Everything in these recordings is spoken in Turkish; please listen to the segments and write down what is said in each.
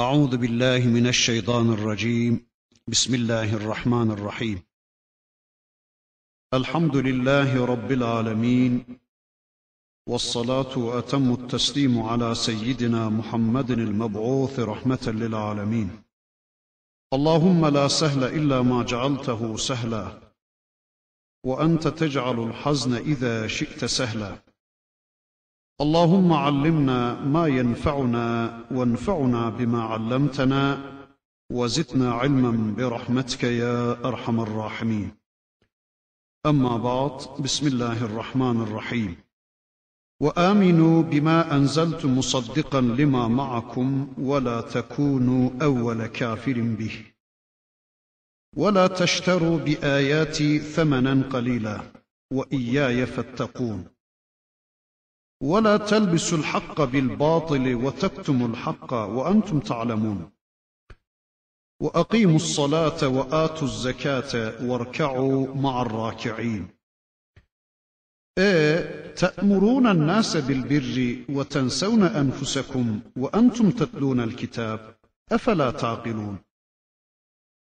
أعوذ بالله من الشيطان الرجيم. بسم الله الرحمن الرحيم. الحمد لله رب العالمين والصلاة وأتم التسليم على سيدنا محمد المبعوث رحمة للعالمين. اللهم لا سهل إلا ما جعلته سهلا وأنت تجعل الحزن إذا شئت سهلا. اللهم علمنا ما ينفعنا وانفعنا بما علمتنا وزدنا علما برحمتك يا أرحم الراحمين. أما بعد بسم الله الرحمن الرحيم. وآمنوا بما أنزلت مصدقا لما معكم ولا تكونوا أول كافر به. ولا تشتروا بآياتي ثمنا قليلا. وإياي فاتقون. ولا تلبسوا الحق بالباطل وتكتموا الحق وأنتم تعلمون. وأقيموا الصلاة وآتوا الزكاة واركعوا مع الراكعين. إيه تأمرون الناس بالبر وتنسون أنفسكم وأنتم تتلون الكتاب أفلا تعقلون؟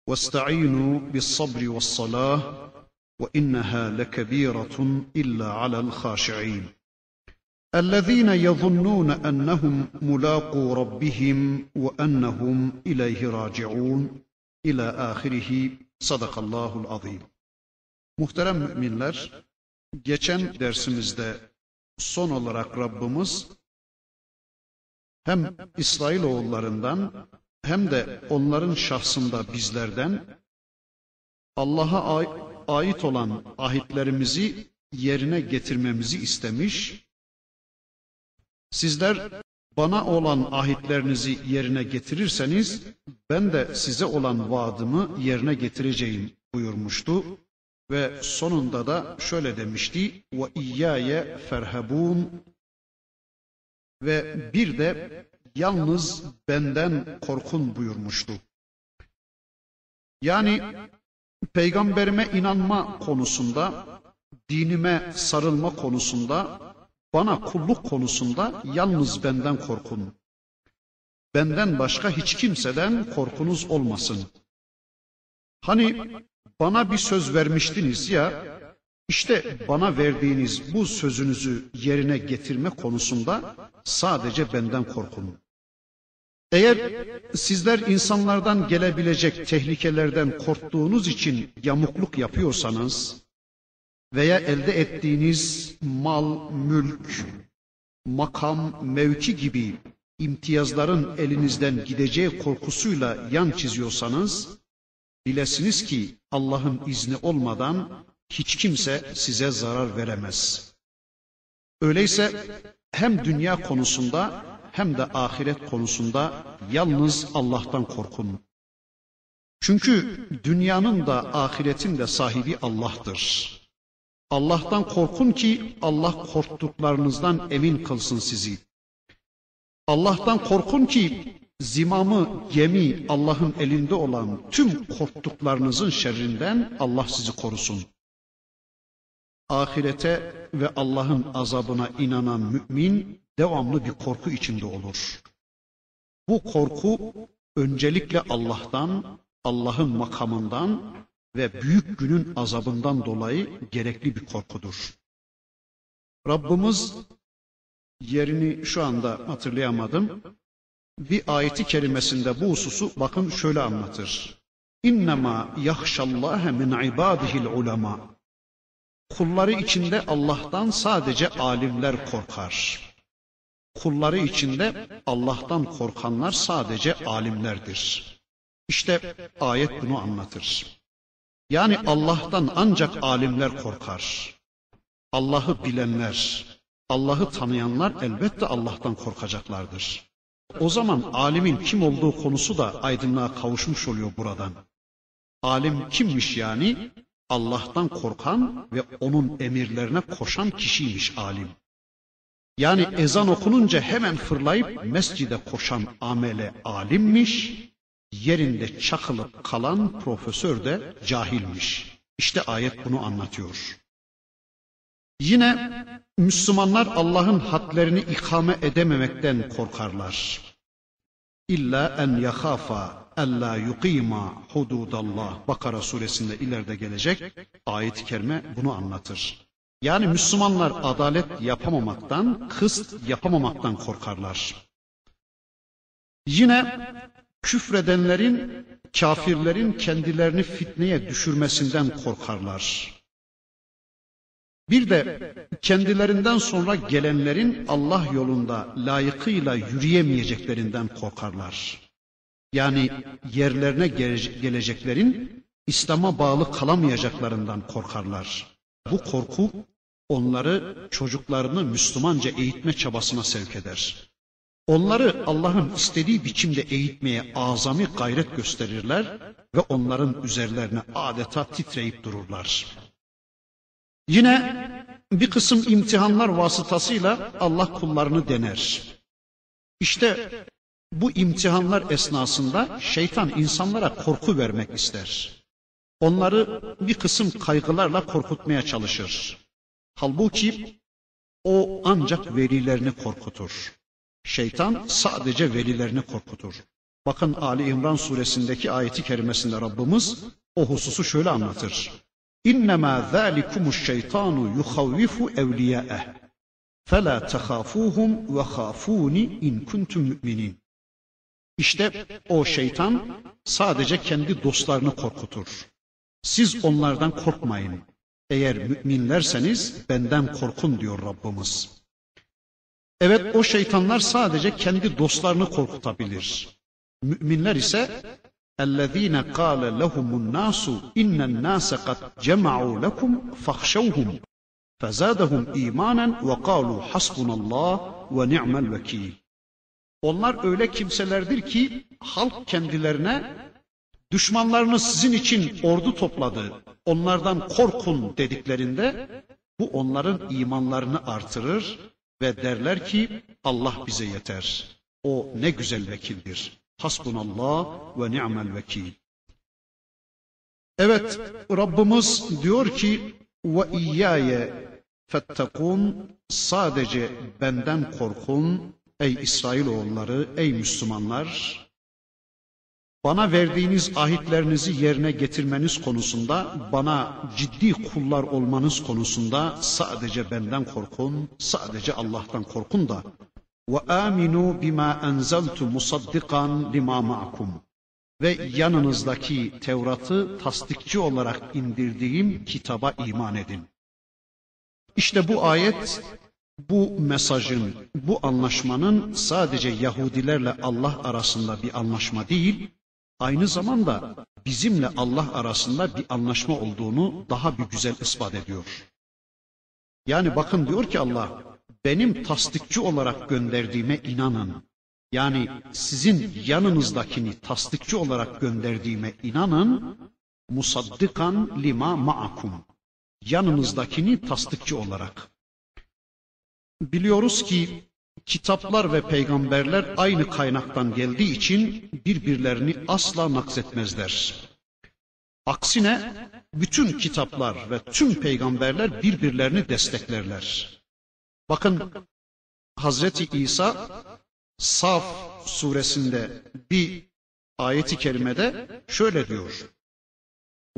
واستعينوا بالصبر والصلاة وإنها لكبيرة إلا على الخاشعين. الذين يظنون انهم ملاقو ربهم وانهم اليه راجعون الى ahirihi sadakallahul azim. Muhterem müminler, geçen dersimizde son olarak Rabbimiz hem İsrailoğullarından hem de onların şahsında bizlerden Allah'a ait olan ahitlerimizi yerine getirmemizi istemiş Sizler bana olan ahitlerinizi yerine getirirseniz ben de size olan vaadımı yerine getireceğim buyurmuştu ve sonunda da şöyle demişti ve iyyaye ferhabun ve bir de yalnız benden korkun buyurmuştu. Yani peygamberime inanma konusunda, dinime sarılma konusunda bana kulluk konusunda yalnız benden korkun. Benden başka hiç kimseden korkunuz olmasın. Hani bana bir söz vermiştiniz ya, işte bana verdiğiniz bu sözünüzü yerine getirme konusunda sadece benden korkun. Eğer sizler insanlardan gelebilecek tehlikelerden korktuğunuz için yamukluk yapıyorsanız, veya elde ettiğiniz mal, mülk, makam, mevki gibi imtiyazların elinizden gideceği korkusuyla yan çiziyorsanız, bilesiniz ki Allah'ın izni olmadan hiç kimse size zarar veremez. Öyleyse hem dünya konusunda hem de ahiret konusunda yalnız Allah'tan korkun. Çünkü dünyanın da ahiretin de sahibi Allah'tır. Allah'tan korkun ki Allah korktuklarınızdan emin kılsın sizi. Allah'tan korkun ki zimamı, gemi Allah'ın elinde olan tüm korktuklarınızın şerrinden Allah sizi korusun. Ahirete ve Allah'ın azabına inanan mümin devamlı bir korku içinde olur. Bu korku öncelikle Allah'tan, Allah'ın makamından ve büyük günün azabından dolayı gerekli bir korkudur. Rabbimiz yerini şu anda hatırlayamadım. Bir ayeti kerimesinde bu hususu bakın şöyle anlatır. İnnemâ yahşallâhe min ibâdihil ulema. Kulları içinde Allah'tan sadece alimler korkar. Kulları içinde Allah'tan korkanlar sadece alimlerdir. İşte ayet bunu anlatır. Yani Allah'tan ancak alimler korkar. Allah'ı bilenler, Allah'ı tanıyanlar elbette Allah'tan korkacaklardır. O zaman alimin kim olduğu konusu da aydınlığa kavuşmuş oluyor buradan. Alim kimmiş yani? Allah'tan korkan ve onun emirlerine koşan kişiymiş alim. Yani ezan okununca hemen fırlayıp mescide koşan amele alimmiş, yerinde çakılıp kalan profesör de cahilmiş. İşte ayet bunu anlatıyor. Yine Müslümanlar Allah'ın hadlerini ikame edememekten korkarlar. illa en yakhafa alla yuqima hududallah. Bakara suresinde ileride gelecek ayet-i kerime bunu anlatır. Yani Müslümanlar adalet yapamamaktan, kıst yapamamaktan korkarlar. Yine küfredenlerin, kafirlerin kendilerini fitneye düşürmesinden korkarlar. Bir de kendilerinden sonra gelenlerin Allah yolunda layıkıyla yürüyemeyeceklerinden korkarlar. Yani yerlerine geleceklerin İslam'a bağlı kalamayacaklarından korkarlar. Bu korku onları çocuklarını Müslümanca eğitme çabasına sevk eder. Onları Allah'ın istediği biçimde eğitmeye azami gayret gösterirler ve onların üzerlerine adeta titreyip dururlar. Yine bir kısım imtihanlar vasıtasıyla Allah kullarını dener. İşte bu imtihanlar esnasında şeytan insanlara korku vermek ister. Onları bir kısım kaygılarla korkutmaya çalışır. Halbuki o ancak velilerini korkutur. Şeytan sadece velilerini korkutur. Bakın Ali İmran suresindeki ayeti kerimesinde Rabbimiz o hususu şöyle anlatır. İnnemâ zâlikumuş şeytanu yuhavvifu evliyâeh. Fela tehâfûhum ve hâfûni in kuntum mü'minin. İşte o şeytan sadece kendi dostlarını korkutur. Siz onlardan korkmayın. Eğer müminlerseniz benden korkun diyor Rabbimiz. Evet o şeytanlar sadece kendi dostlarını korkutabilir. Müminler ise اَلَّذ۪ينَ قَالَ لَهُمُ النَّاسُ اِنَّ النَّاسَ قَدْ جَمَعُوا لَكُمْ فَخْشَوْهُمْ فَزَادَهُمْ اِيمَانًا وَقَالُوا حَسْبُنَ اللّٰهِ وَنِعْمَ الْوَكِيلِ Onlar öyle kimselerdir ki halk kendilerine düşmanlarınız sizin için ordu topladı, onlardan korkun dediklerinde bu onların imanlarını artırır ve derler ki Allah bize yeter. O ne güzel vekildir. Hasbunallah ve ni'mel vekil. Evet Rabbimiz diyor ki ve iyyaye fettekun sadece benden korkun ey İsrailoğulları ey Müslümanlar bana verdiğiniz ahitlerinizi yerine getirmeniz konusunda, bana ciddi kullar olmanız konusunda sadece benden korkun, sadece Allah'tan korkun da ve aminu bima enzeltu musaddikan lima ma'akum ve yanınızdaki Tevrat'ı tasdikçi olarak indirdiğim kitaba iman edin. İşte bu ayet bu mesajın, bu anlaşmanın sadece Yahudilerle Allah arasında bir anlaşma değil, aynı zamanda bizimle Allah arasında bir anlaşma olduğunu daha bir güzel ispat ediyor. Yani bakın diyor ki Allah, benim tasdikçi olarak gönderdiğime inanın. Yani sizin yanınızdakini tasdikçi olarak gönderdiğime inanın. Musaddikan lima ma'akum. Yanınızdakini tasdikçi olarak. Biliyoruz ki kitaplar ve peygamberler aynı kaynaktan geldiği için birbirlerini asla nakzetmezler. Aksine bütün kitaplar ve tüm peygamberler birbirlerini desteklerler. Bakın Hazreti İsa Saf suresinde bir ayeti kerimede şöyle diyor.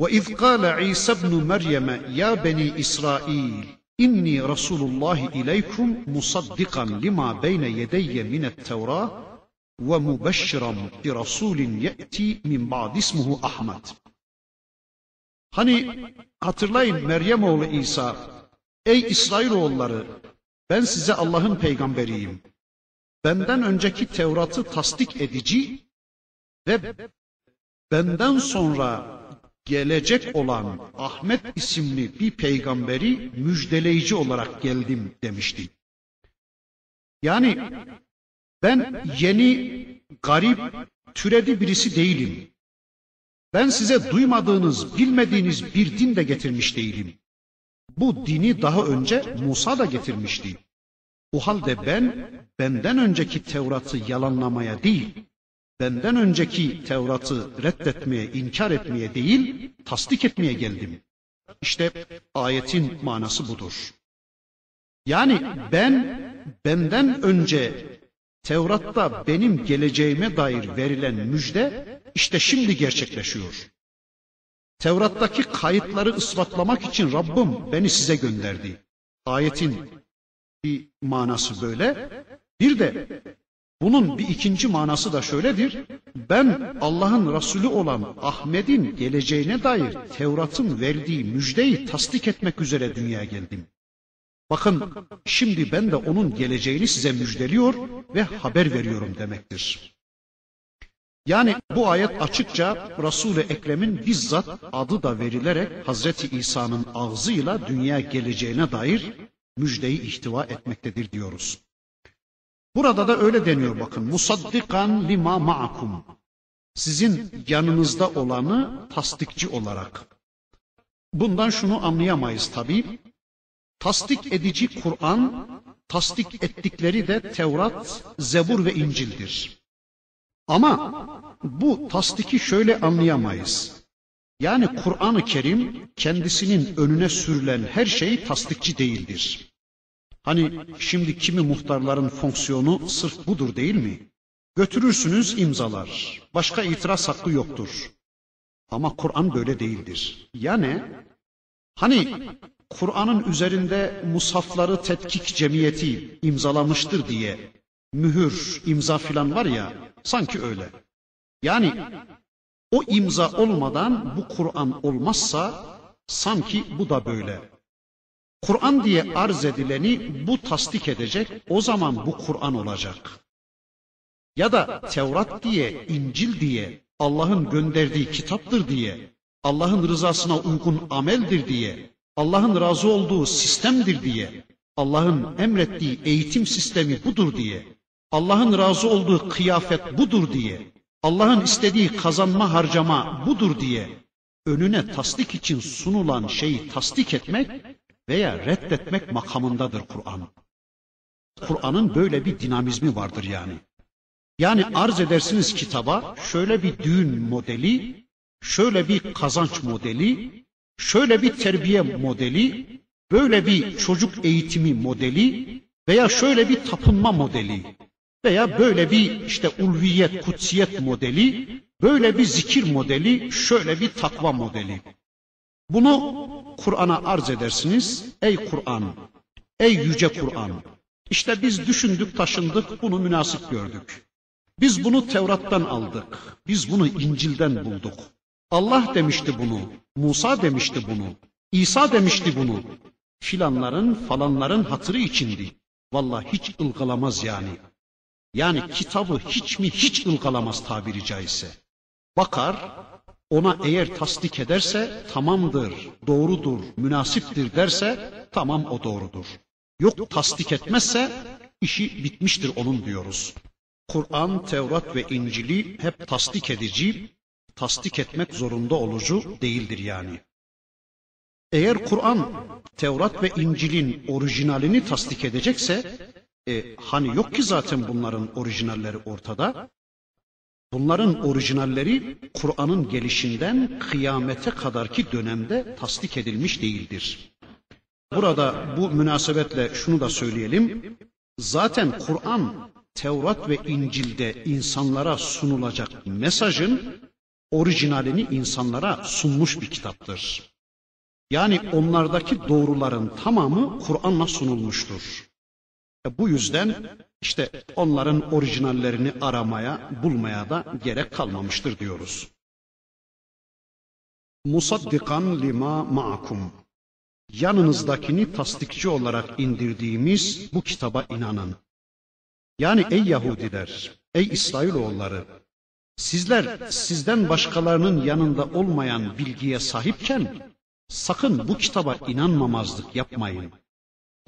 وَاِذْ قَالَ عِيسَى بْنُ مَرْيَمَ يَا بَنِي إِسْرَائِيلِ İnni Resulullah ileykum musaddikan lima beyne yedeyye minet Tevra ve mubeşşiran bi rasulin ye'ti min ba'd ismuhu Ahmet. Hani hatırlayın Meryem oğlu İsa, ey İsrailoğulları ben size Allah'ın peygamberiyim. Benden önceki Tevrat'ı tasdik edici ve benden sonra gelecek olan Ahmet isimli bir peygamberi müjdeleyici olarak geldim demişti. Yani ben yeni, garip, türedi birisi değilim. Ben size duymadığınız, bilmediğiniz bir din de getirmiş değilim. Bu dini daha önce Musa da getirmişti. O halde ben benden önceki Tevrat'ı yalanlamaya değil, benden önceki Tevrat'ı reddetmeye, inkar etmeye değil, tasdik etmeye geldim. İşte ayetin manası budur. Yani ben benden önce Tevrat'ta benim geleceğime dair verilen müjde işte şimdi gerçekleşiyor. Tevrat'taki kayıtları ispatlamak için Rabbim beni size gönderdi. Ayetin bir manası böyle. Bir de bunun bir ikinci manası da şöyledir. Ben Allah'ın Resulü olan Ahmet'in geleceğine dair Tevrat'ın verdiği müjdeyi tasdik etmek üzere dünyaya geldim. Bakın şimdi ben de onun geleceğini size müjdeliyor ve haber veriyorum demektir. Yani bu ayet açıkça Resul-i Ekrem'in bizzat adı da verilerek Hazreti İsa'nın ağzıyla dünya geleceğine dair müjdeyi ihtiva etmektedir diyoruz. Burada da öyle deniyor bakın. Musaddikan lima ma'akum. Sizin yanınızda olanı tasdikçi olarak. Bundan şunu anlayamayız tabi. Tasdik edici Kur'an, tasdik ettikleri de Tevrat, Zebur ve İncil'dir. Ama bu tasdiki şöyle anlayamayız. Yani Kur'an-ı Kerim kendisinin önüne sürülen her şey tasdikçi değildir. Hani şimdi kimi muhtarların fonksiyonu sırf budur değil mi? Götürürsünüz imzalar. Başka itiraz hakkı yoktur. Ama Kur'an böyle değildir. Yani hani Kur'an'ın üzerinde musafları tetkik cemiyeti imzalamıştır diye mühür, imza filan var ya sanki öyle. Yani o imza olmadan bu Kur'an olmazsa sanki bu da böyle. Kur'an diye arz edileni bu tasdik edecek, o zaman bu Kur'an olacak. Ya da Tevrat diye, İncil diye, Allah'ın gönderdiği kitaptır diye, Allah'ın rızasına uygun ameldir diye, Allah'ın razı olduğu sistemdir diye, Allah'ın emrettiği eğitim sistemi budur diye, Allah'ın razı olduğu kıyafet budur diye, Allah'ın istediği kazanma harcama budur diye önüne tasdik için sunulan şeyi tasdik etmek veya reddetmek makamındadır Kur'an. Kur'an'ın böyle bir dinamizmi vardır yani. Yani arz edersiniz kitaba şöyle bir düğün modeli, şöyle bir kazanç modeli, şöyle bir terbiye modeli, böyle bir çocuk eğitimi modeli veya şöyle bir tapınma modeli veya böyle bir işte ulviyet, kutsiyet modeli, böyle bir zikir modeli, şöyle bir takva modeli. Bunu Kur'an'a arz edersiniz. Ey Kur'an, ey yüce Kur'an. İşte biz düşündük, taşındık, bunu münasip gördük. Biz bunu Tevrat'tan aldık. Biz bunu İncil'den bulduk. Allah demişti bunu. Musa demişti bunu. İsa demişti bunu. Filanların falanların hatırı içindi. Vallahi hiç ılgalamaz yani. Yani kitabı hiç mi hiç ılgalamaz tabiri caizse. Bakar, ona eğer tasdik ederse tamamdır, doğrudur, münasiptir derse tamam o doğrudur. Yok tasdik etmezse işi bitmiştir onun diyoruz. Kur'an, Tevrat ve İncil'i hep tasdik edici, tasdik etmek zorunda olucu değildir yani. Eğer Kur'an, Tevrat ve İncil'in orijinalini tasdik edecekse, e, hani yok ki zaten bunların orijinalleri ortada. Bunların orijinalleri Kur'an'ın gelişinden kıyamete kadarki dönemde tasdik edilmiş değildir. Burada bu münasebetle şunu da söyleyelim. Zaten Kur'an, Tevrat ve İncil'de insanlara sunulacak mesajın orijinalini insanlara sunmuş bir kitaptır. Yani onlardaki doğruların tamamı Kur'an'la sunulmuştur. E bu yüzden işte onların orijinallerini aramaya, bulmaya da gerek kalmamıştır diyoruz. Musaddikan lima ma'akum. Yanınızdakini tasdikçi olarak indirdiğimiz bu kitaba inanın. Yani ey Yahudiler, ey İsrailoğulları, sizler sizden başkalarının yanında olmayan bilgiye sahipken sakın bu kitaba inanmamazlık yapmayın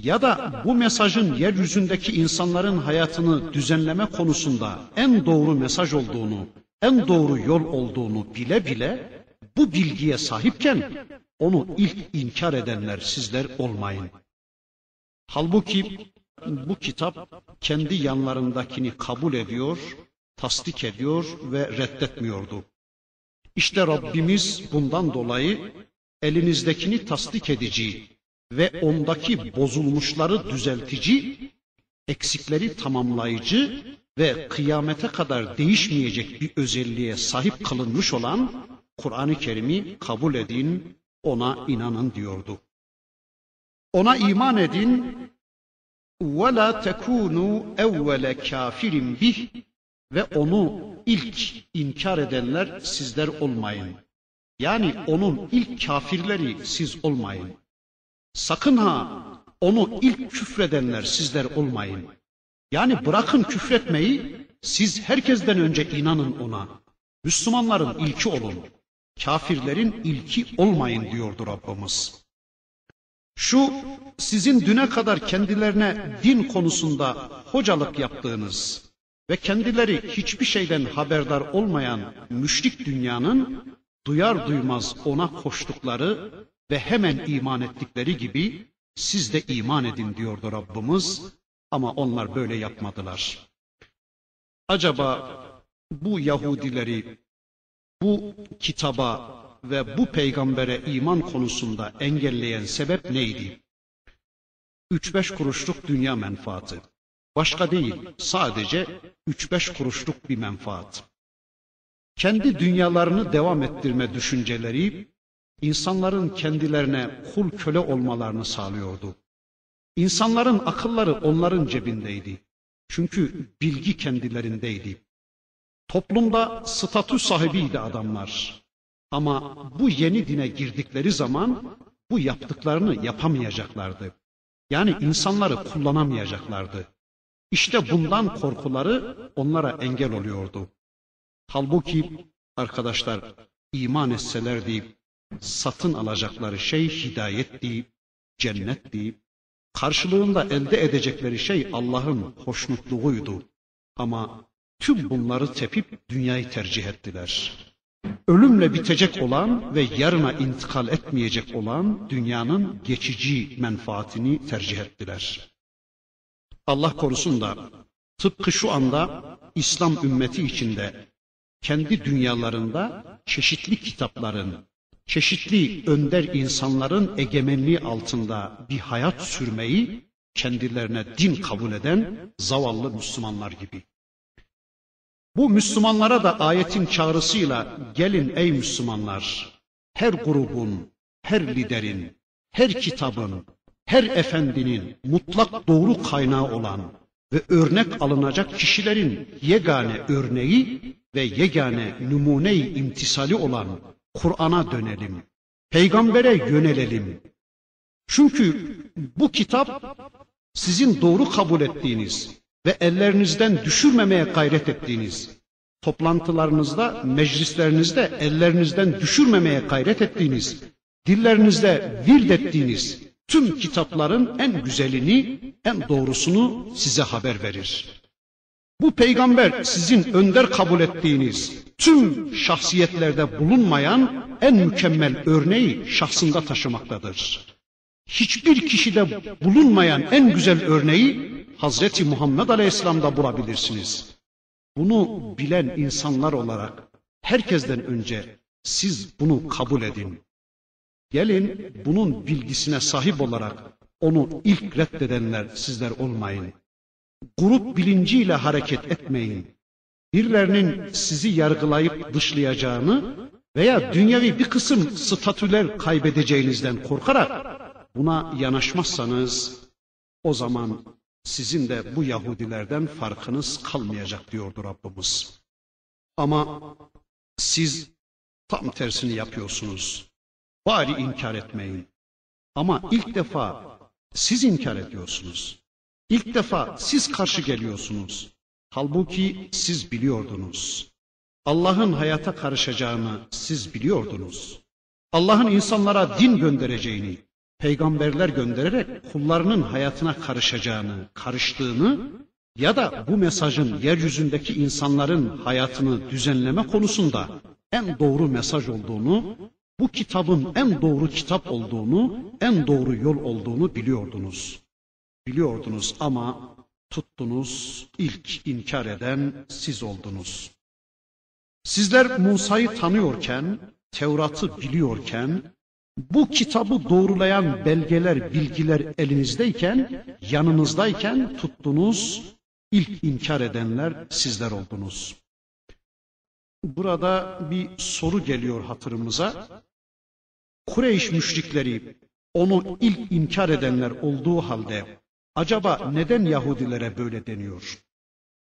ya da bu mesajın yeryüzündeki insanların hayatını düzenleme konusunda en doğru mesaj olduğunu, en doğru yol olduğunu bile bile bu bilgiye sahipken onu ilk inkar edenler sizler olmayın. Halbuki bu kitap kendi yanlarındakini kabul ediyor, tasdik ediyor ve reddetmiyordu. İşte Rabbimiz bundan dolayı elinizdekini tasdik edici, ve ondaki bozulmuşları düzeltici, eksikleri tamamlayıcı ve kıyamete kadar değişmeyecek bir özelliğe sahip kılınmış olan Kur'an-ı Kerim'i kabul edin, ona inanın diyordu. Ona iman edin ve la tekunu evvele kafirin bih ve onu ilk inkar edenler sizler olmayın. Yani onun ilk kafirleri siz olmayın. Sakın ha onu ilk küfredenler sizler olmayın. Yani bırakın küfretmeyi, siz herkesten önce inanın ona. Müslümanların ilki olun. Kafirlerin ilki olmayın diyordu Rabbimiz. Şu sizin düne kadar kendilerine din konusunda hocalık yaptığınız ve kendileri hiçbir şeyden haberdar olmayan müşrik dünyanın duyar duymaz ona koştukları ve hemen iman ettikleri gibi siz de iman edin diyordu Rabbimiz ama onlar böyle yapmadılar. Acaba bu Yahudileri bu kitaba ve bu peygambere iman konusunda engelleyen sebep neydi? Üç beş kuruşluk dünya menfaati. Başka değil, sadece üç beş kuruşluk bir menfaat. Kendi dünyalarını devam ettirme düşünceleri, insanların kendilerine kul köle olmalarını sağlıyordu. İnsanların akılları onların cebindeydi. Çünkü bilgi kendilerindeydi. Toplumda statü sahibiydi adamlar. Ama bu yeni dine girdikleri zaman bu yaptıklarını yapamayacaklardı. Yani insanları kullanamayacaklardı. İşte bundan korkuları onlara engel oluyordu. Halbuki arkadaşlar iman etselerdi satın alacakları şey hidayetti, cennetti. Karşılığında elde edecekleri şey Allah'ın hoşnutluğuydu. Ama tüm bunları tepip dünyayı tercih ettiler. Ölümle bitecek olan ve yarına intikal etmeyecek olan dünyanın geçici menfaatini tercih ettiler. Allah korusun da tıpkı şu anda İslam ümmeti içinde kendi dünyalarında çeşitli kitapların, çeşitli önder insanların egemenliği altında bir hayat sürmeyi kendilerine din kabul eden zavallı Müslümanlar gibi. Bu Müslümanlara da ayetin çağrısıyla gelin ey Müslümanlar, her grubun, her liderin, her kitabın, her efendinin mutlak doğru kaynağı olan ve örnek alınacak kişilerin yegane örneği ve yegane numune-i imtisali olan Kur'an'a dönelim. Peygambere yönelelim. Çünkü bu kitap sizin doğru kabul ettiğiniz ve ellerinizden düşürmemeye gayret ettiğiniz, toplantılarınızda, meclislerinizde ellerinizden düşürmemeye gayret ettiğiniz, dillerinizde virt ettiğiniz tüm kitapların en güzelini, en doğrusunu size haber verir. Bu peygamber sizin önder kabul ettiğiniz tüm şahsiyetlerde bulunmayan en mükemmel örneği şahsında taşımaktadır. Hiçbir kişide bulunmayan en güzel örneği Hazreti Muhammed Aleyhisselam'da bulabilirsiniz. Bunu bilen insanlar olarak herkesten önce siz bunu kabul edin. Gelin bunun bilgisine sahip olarak onu ilk reddedenler sizler olmayın. Grup bilinciyle hareket etmeyin. Birilerinin sizi yargılayıp dışlayacağını veya dünyevi bir kısım statüler kaybedeceğinizden korkarak buna yanaşmazsanız o zaman sizin de bu Yahudilerden farkınız kalmayacak diyordu Rabbimiz. Ama siz tam tersini yapıyorsunuz. Bari inkar etmeyin. Ama ilk defa siz inkar ediyorsunuz. İlk defa siz karşı geliyorsunuz. Halbuki siz biliyordunuz. Allah'ın hayata karışacağını siz biliyordunuz. Allah'ın insanlara din göndereceğini, peygamberler göndererek kullarının hayatına karışacağını, karıştığını ya da bu mesajın yeryüzündeki insanların hayatını düzenleme konusunda en doğru mesaj olduğunu, bu kitabın en doğru kitap olduğunu, en doğru yol olduğunu biliyordunuz. Biliyordunuz ama tuttunuz, ilk inkar eden siz oldunuz. Sizler Musa'yı tanıyorken, Tevrat'ı biliyorken, bu kitabı doğrulayan belgeler, bilgiler elinizdeyken, yanınızdayken tuttunuz, ilk inkar edenler sizler oldunuz. Burada bir soru geliyor hatırımıza. Kureyş müşrikleri onu ilk inkar edenler olduğu halde acaba neden Yahudilere böyle deniyor?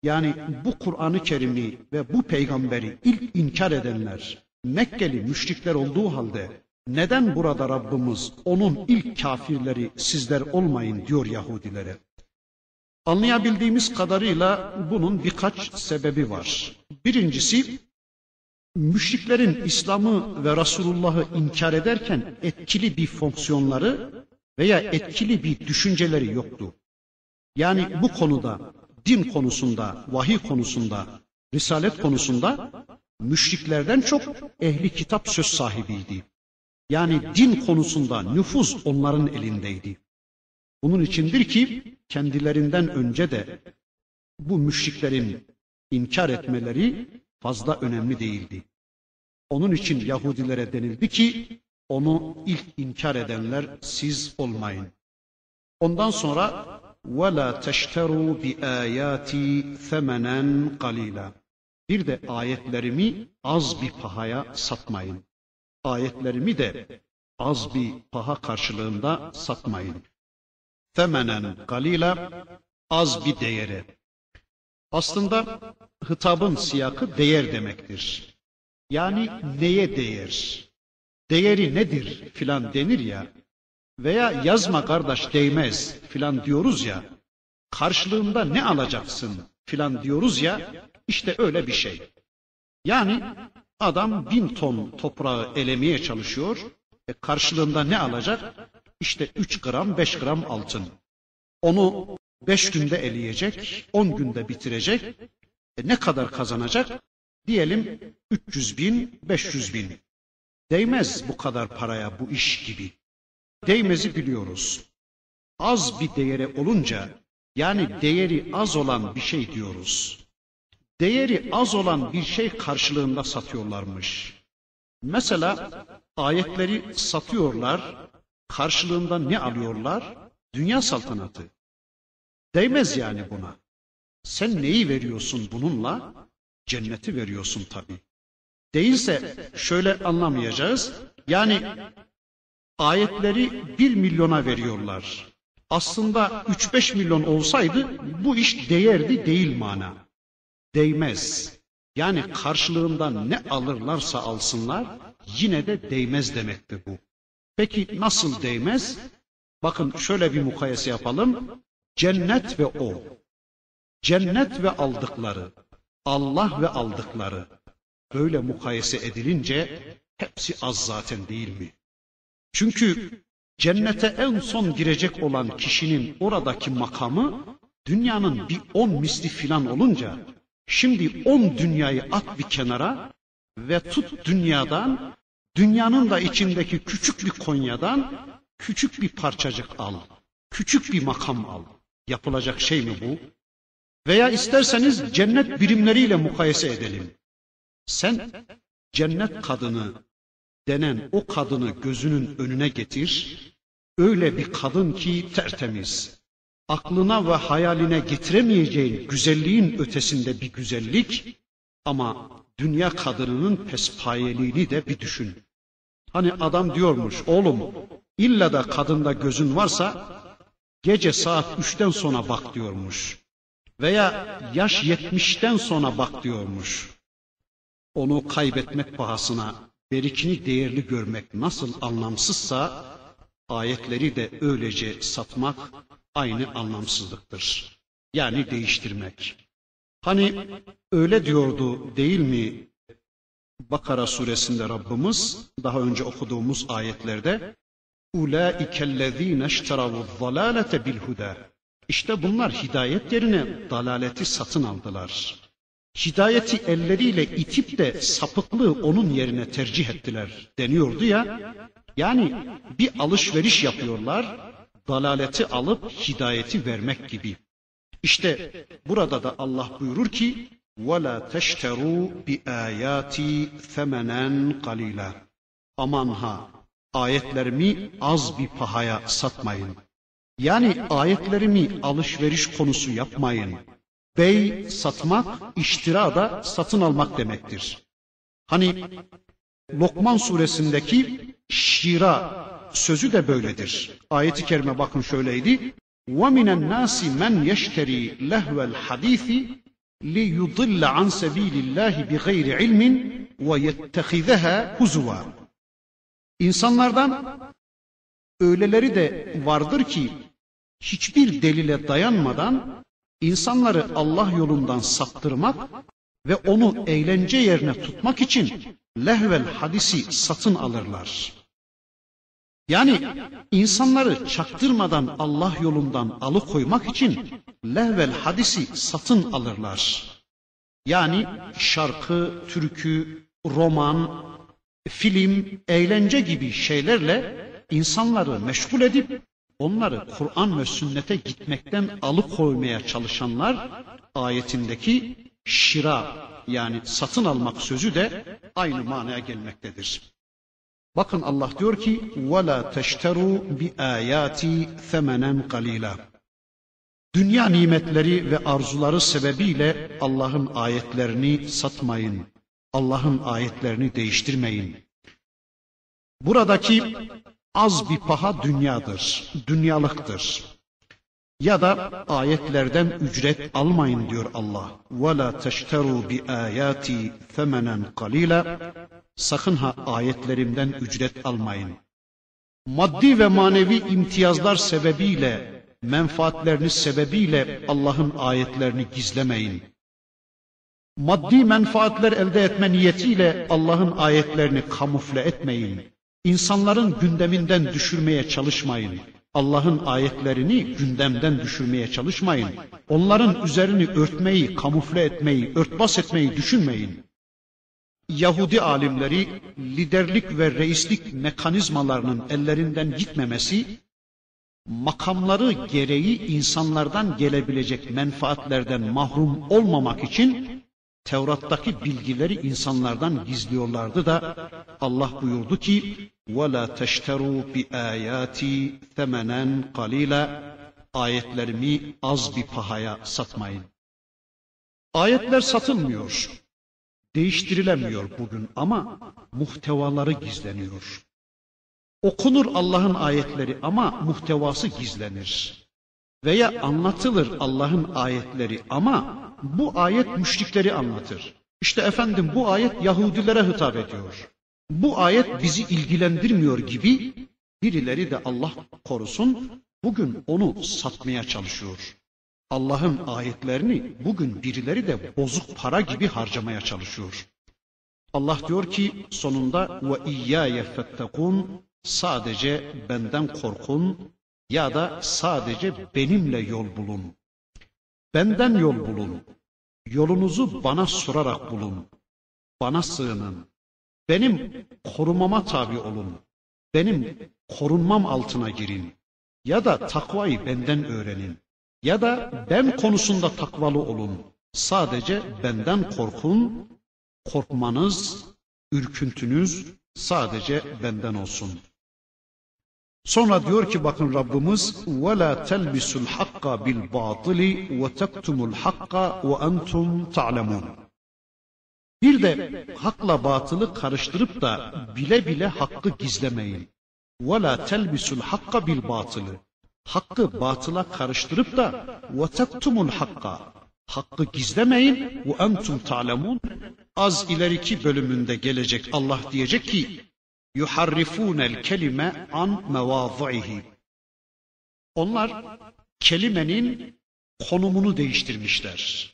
Yani bu Kur'an-ı Kerim'i ve bu peygamberi ilk inkar edenler Mekkeli müşrikler olduğu halde neden burada Rabbimiz onun ilk kafirleri sizler olmayın diyor Yahudilere? Anlayabildiğimiz kadarıyla bunun birkaç sebebi var. Birincisi müşriklerin İslam'ı ve Resulullah'ı inkar ederken etkili bir fonksiyonları veya etkili bir düşünceleri yoktu. Yani bu konuda, din konusunda, vahiy konusunda, risalet konusunda müşriklerden çok ehli kitap söz sahibiydi. Yani din konusunda nüfuz onların elindeydi. Bunun içindir ki kendilerinden önce de bu müşriklerin inkar etmeleri fazla önemli değildi. Onun için Yahudilere denildi ki onu ilk inkar edenler siz olmayın. Ondan sonra وَلَا تَشْتَرُوا بِآيَاتِي ثَمَنًا قَلِيلًا Bir de ayetlerimi az bir pahaya satmayın. Ayetlerimi de az bir paha karşılığında satmayın. Femenen galila az bir değere. Aslında hitabın siyakı değer demektir. Yani neye değer? Değeri nedir filan denir ya. Veya yazma kardeş değmez filan diyoruz ya. Karşılığında ne alacaksın filan diyoruz ya. İşte öyle bir şey. Yani adam bin ton toprağı elemeye çalışıyor. E karşılığında ne alacak? İşte üç gram, beş gram altın. Onu beş günde eleyecek, on günde bitirecek. E ne kadar kazanacak? Diyelim 300 bin, 500 bin. Değmez bu kadar paraya bu iş gibi. Değmezi biliyoruz. Az bir değere olunca, yani değeri az olan bir şey diyoruz. Değeri az olan bir şey karşılığında satıyorlarmış. Mesela ayetleri satıyorlar, karşılığında ne alıyorlar? Dünya saltanatı. Değmez yani buna. Sen neyi veriyorsun bununla? Cenneti veriyorsun tabi. Değilse şöyle anlamayacağız. Yani ayetleri bir milyona veriyorlar. Aslında 3-5 milyon olsaydı bu iş değerdi değil mana. Değmez. Yani karşılığında ne alırlarsa alsınlar yine de değmez demektir bu. Peki nasıl değmez? Bakın şöyle bir mukayese yapalım. Cennet ve o. Cennet ve aldıkları. Allah ve aldıkları. Böyle mukayese edilince hepsi az zaten değil mi? Çünkü cennete en son girecek olan kişinin oradaki makamı dünyanın bir on misli filan olunca şimdi on dünyayı at bir kenara ve tut dünyadan dünyanın da içindeki küçük bir Konya'dan küçük bir parçacık al. Küçük bir makam al. Yapılacak şey mi bu? Veya isterseniz cennet birimleriyle mukayese edelim. Sen cennet kadını denen o kadını gözünün önüne getir. Öyle bir kadın ki tertemiz. Aklına ve hayaline getiremeyeceğin güzelliğin ötesinde bir güzellik ama dünya kadınının pespayeliğini de bir düşün. Hani adam diyormuş oğlum illa da kadında gözün varsa gece saat üçten sonra bak diyormuş. Veya yaş yetmişten sonra bak diyormuş. Onu kaybetmek pahasına berikini değerli görmek nasıl anlamsızsa ayetleri de öylece satmak aynı anlamsızlıktır. Yani değiştirmek. Hani öyle diyordu değil mi Bakara suresinde Rabbimiz daha önce okuduğumuz ayetlerde Ulaikellezine işteravu zalalete bil huda. İşte bunlar hidayet yerine dalaleti satın aldılar Hidayeti elleriyle itip de sapıklığı onun yerine tercih ettiler deniyordu ya. Yani bir alışveriş yapıyorlar, dalaleti alıp hidayeti vermek gibi. İşte burada da Allah buyurur ki وَلَا تَشْتَرُوا بِآيَاتِ ثَمَنًا قَلِيلًا Aman ha, ayetlerimi az bir pahaya satmayın. Yani ayetlerimi alışveriş konusu yapmayın. Bey satmak, iştira da satın almak demektir. Hani Lokman suresindeki şira sözü de böyledir. Ayeti kerime bakın şöyleydi. وَمِنَ النَّاسِ مَنْ يَشْتَرِي لَهْوَ الْحَدِيثِ لِيُضِلَّ عَنْ سَب۪يلِ اللّٰهِ بِغَيْرِ عِلْمٍ وَيَتَّخِذَهَا هُزُوًا İnsanlardan öyleleri de vardır ki hiçbir delile dayanmadan insanları Allah yolundan saptırmak ve onu eğlence yerine tutmak için lehvel hadisi satın alırlar. Yani insanları çaktırmadan Allah yolundan alıkoymak için lehvel hadisi satın alırlar. Yani şarkı, türkü, roman, film, eğlence gibi şeylerle insanları meşgul edip onları Kur'an ve sünnete gitmekten alıkoymaya çalışanlar ayetindeki şira yani satın almak sözü de aynı manaya gelmektedir. Bakın Allah diyor ki وَلَا تَشْتَرُوا بِآيَاتِ ثَمَنًا قَلِيلًا Dünya nimetleri ve arzuları sebebiyle Allah'ın ayetlerini satmayın. Allah'ın ayetlerini değiştirmeyin. Buradaki az bir paha dünyadır, dünyalıktır. Ya da ayetlerden ücret almayın diyor Allah. وَلَا تَشْتَرُوا بِآيَاتِ ثَمَنًا قَلِيلًا Sakın ha ayetlerimden ücret almayın. Maddi ve manevi imtiyazlar sebebiyle, menfaatleriniz sebebiyle Allah'ın ayetlerini gizlemeyin. Maddi menfaatler elde etme niyetiyle Allah'ın ayetlerini kamufle etmeyin. İnsanların gündeminden düşürmeye çalışmayın. Allah'ın ayetlerini gündemden düşürmeye çalışmayın. Onların üzerini örtmeyi, kamufle etmeyi, örtbas etmeyi düşünmeyin. Yahudi alimleri liderlik ve reislik mekanizmalarının ellerinden gitmemesi, makamları gereği insanlardan gelebilecek menfaatlerden mahrum olmamak için Tevrat'taki bilgileri insanlardan gizliyorlardı da Allah buyurdu ki وَلَا تَشْتَرُوا بِآيَاتِ ثَمَنًا قَلِيلًا Ayetlerimi az bir pahaya satmayın. Ayetler satılmıyor. Değiştirilemiyor bugün ama muhtevaları gizleniyor. Okunur Allah'ın ayetleri ama muhtevası gizlenir. Veya anlatılır Allah'ın ayetleri ama bu ayet müşrikleri anlatır. İşte efendim bu ayet Yahudilere hitap ediyor. Bu ayet bizi ilgilendirmiyor gibi birileri de Allah korusun bugün onu satmaya çalışıyor. Allah'ın ayetlerini bugün birileri de bozuk para gibi harcamaya çalışıyor. Allah diyor ki sonunda ve iyyaye fettekun sadece benden korkun ya da sadece benimle yol bulun. Benden yol bulun. Yolunuzu bana sorarak bulun. Bana sığının. Benim korumama tabi olun. Benim korunmam altına girin. Ya da takvayı benden öğrenin. Ya da ben konusunda takvalı olun. Sadece benden korkun. Korkmanız, ürküntünüz sadece benden olsun.'' Sonra diyor ki bakın Rabbimiz وَلَا تَلْبِسُ الْحَقَّ بِالْبَاطِلِ وَتَكْتُمُ الْحَقَّ وَأَنْتُمْ تَعْلَمُونَ Bir de hakla batılı karıştırıp da bile bile hakkı gizlemeyin. وَلَا تَلْبِسُ الْحَقَّ بِالْبَاطِلِ Hakkı batıla karıştırıp da وَتَكْتُمُ الْحَقَّ Hakkı gizlemeyin وَأَنْتُمْ تَعْلَمُونَ Az ileriki bölümünde gelecek Allah diyecek ki yuharrifunel kelime an mevazaihi. Onlar kelimenin konumunu değiştirmişler.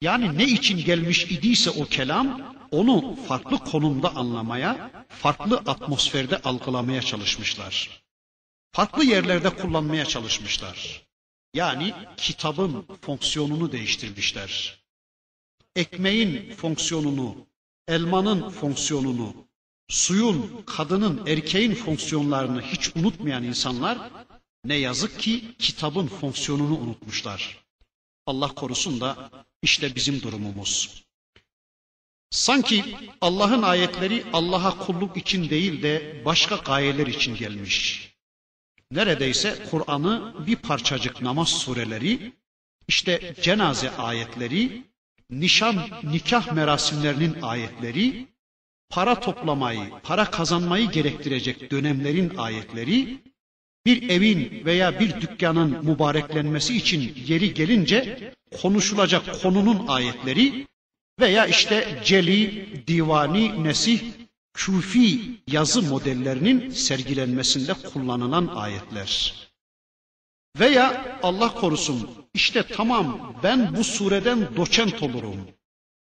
Yani ne için gelmiş idiyse o kelam onu farklı konumda anlamaya, farklı atmosferde algılamaya çalışmışlar. Farklı yerlerde kullanmaya çalışmışlar. Yani kitabın fonksiyonunu değiştirmişler. Ekmeğin fonksiyonunu, elmanın fonksiyonunu, suyun, kadının, erkeğin fonksiyonlarını hiç unutmayan insanlar ne yazık ki kitabın fonksiyonunu unutmuşlar. Allah korusun da işte bizim durumumuz. Sanki Allah'ın ayetleri Allah'a kulluk için değil de başka gayeler için gelmiş. Neredeyse Kur'an'ı bir parçacık namaz sureleri işte cenaze ayetleri, nişan, nikah merasimlerinin ayetleri, para toplamayı, para kazanmayı gerektirecek dönemlerin ayetleri, bir evin veya bir dükkanın mübareklenmesi için yeri gelince konuşulacak konunun ayetleri veya işte celi, divani, nesih, küfi yazı modellerinin sergilenmesinde kullanılan ayetler. Veya Allah korusun işte tamam ben bu sureden doçent olurum.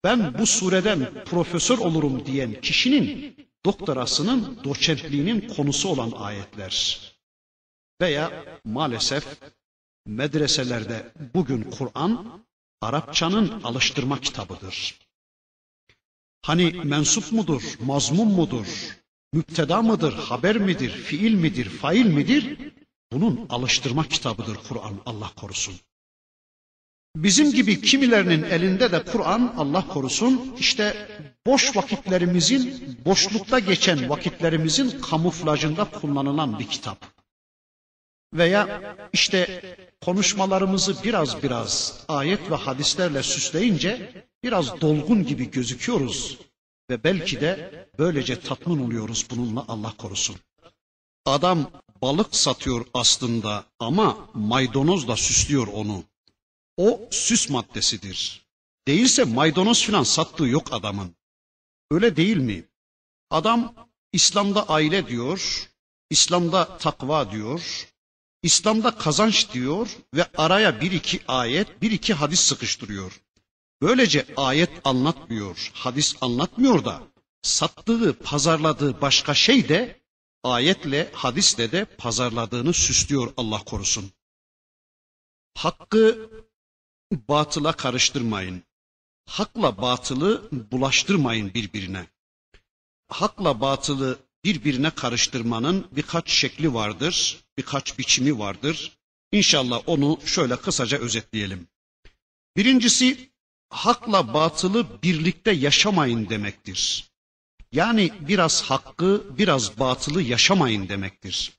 Ben bu sureden profesör olurum diyen kişinin doktorasının doçentliğinin konusu olan ayetler. Veya maalesef medreselerde bugün Kur'an Arapçanın alıştırma kitabıdır. Hani mensup mudur, mazmum mudur, müpteda mıdır, haber midir, fiil midir, fail midir? Bunun alıştırma kitabıdır Kur'an Allah korusun. Bizim gibi kimilerinin elinde de Kur'an Allah korusun işte boş vakitlerimizin, boşlukta geçen vakitlerimizin kamuflajında kullanılan bir kitap. Veya işte konuşmalarımızı biraz biraz ayet ve hadislerle süsleyince biraz dolgun gibi gözüküyoruz ve belki de böylece tatmin oluyoruz bununla Allah korusun. Adam balık satıyor aslında ama maydanozla süslüyor onu. O süs maddesidir. Değilse maydanoz filan sattığı yok adamın. Öyle değil mi? Adam İslam'da aile diyor, İslam'da takva diyor, İslam'da kazanç diyor ve araya bir iki ayet, bir iki hadis sıkıştırıyor. Böylece ayet anlatmıyor, hadis anlatmıyor da sattığı, pazarladığı başka şey de ayetle, hadisle de pazarladığını süslüyor Allah korusun. Hakkı batıla karıştırmayın. Hakla batılı bulaştırmayın birbirine. Hakla batılı birbirine karıştırmanın birkaç şekli vardır, birkaç biçimi vardır. İnşallah onu şöyle kısaca özetleyelim. Birincisi hakla batılı birlikte yaşamayın demektir. Yani biraz hakkı, biraz batılı yaşamayın demektir.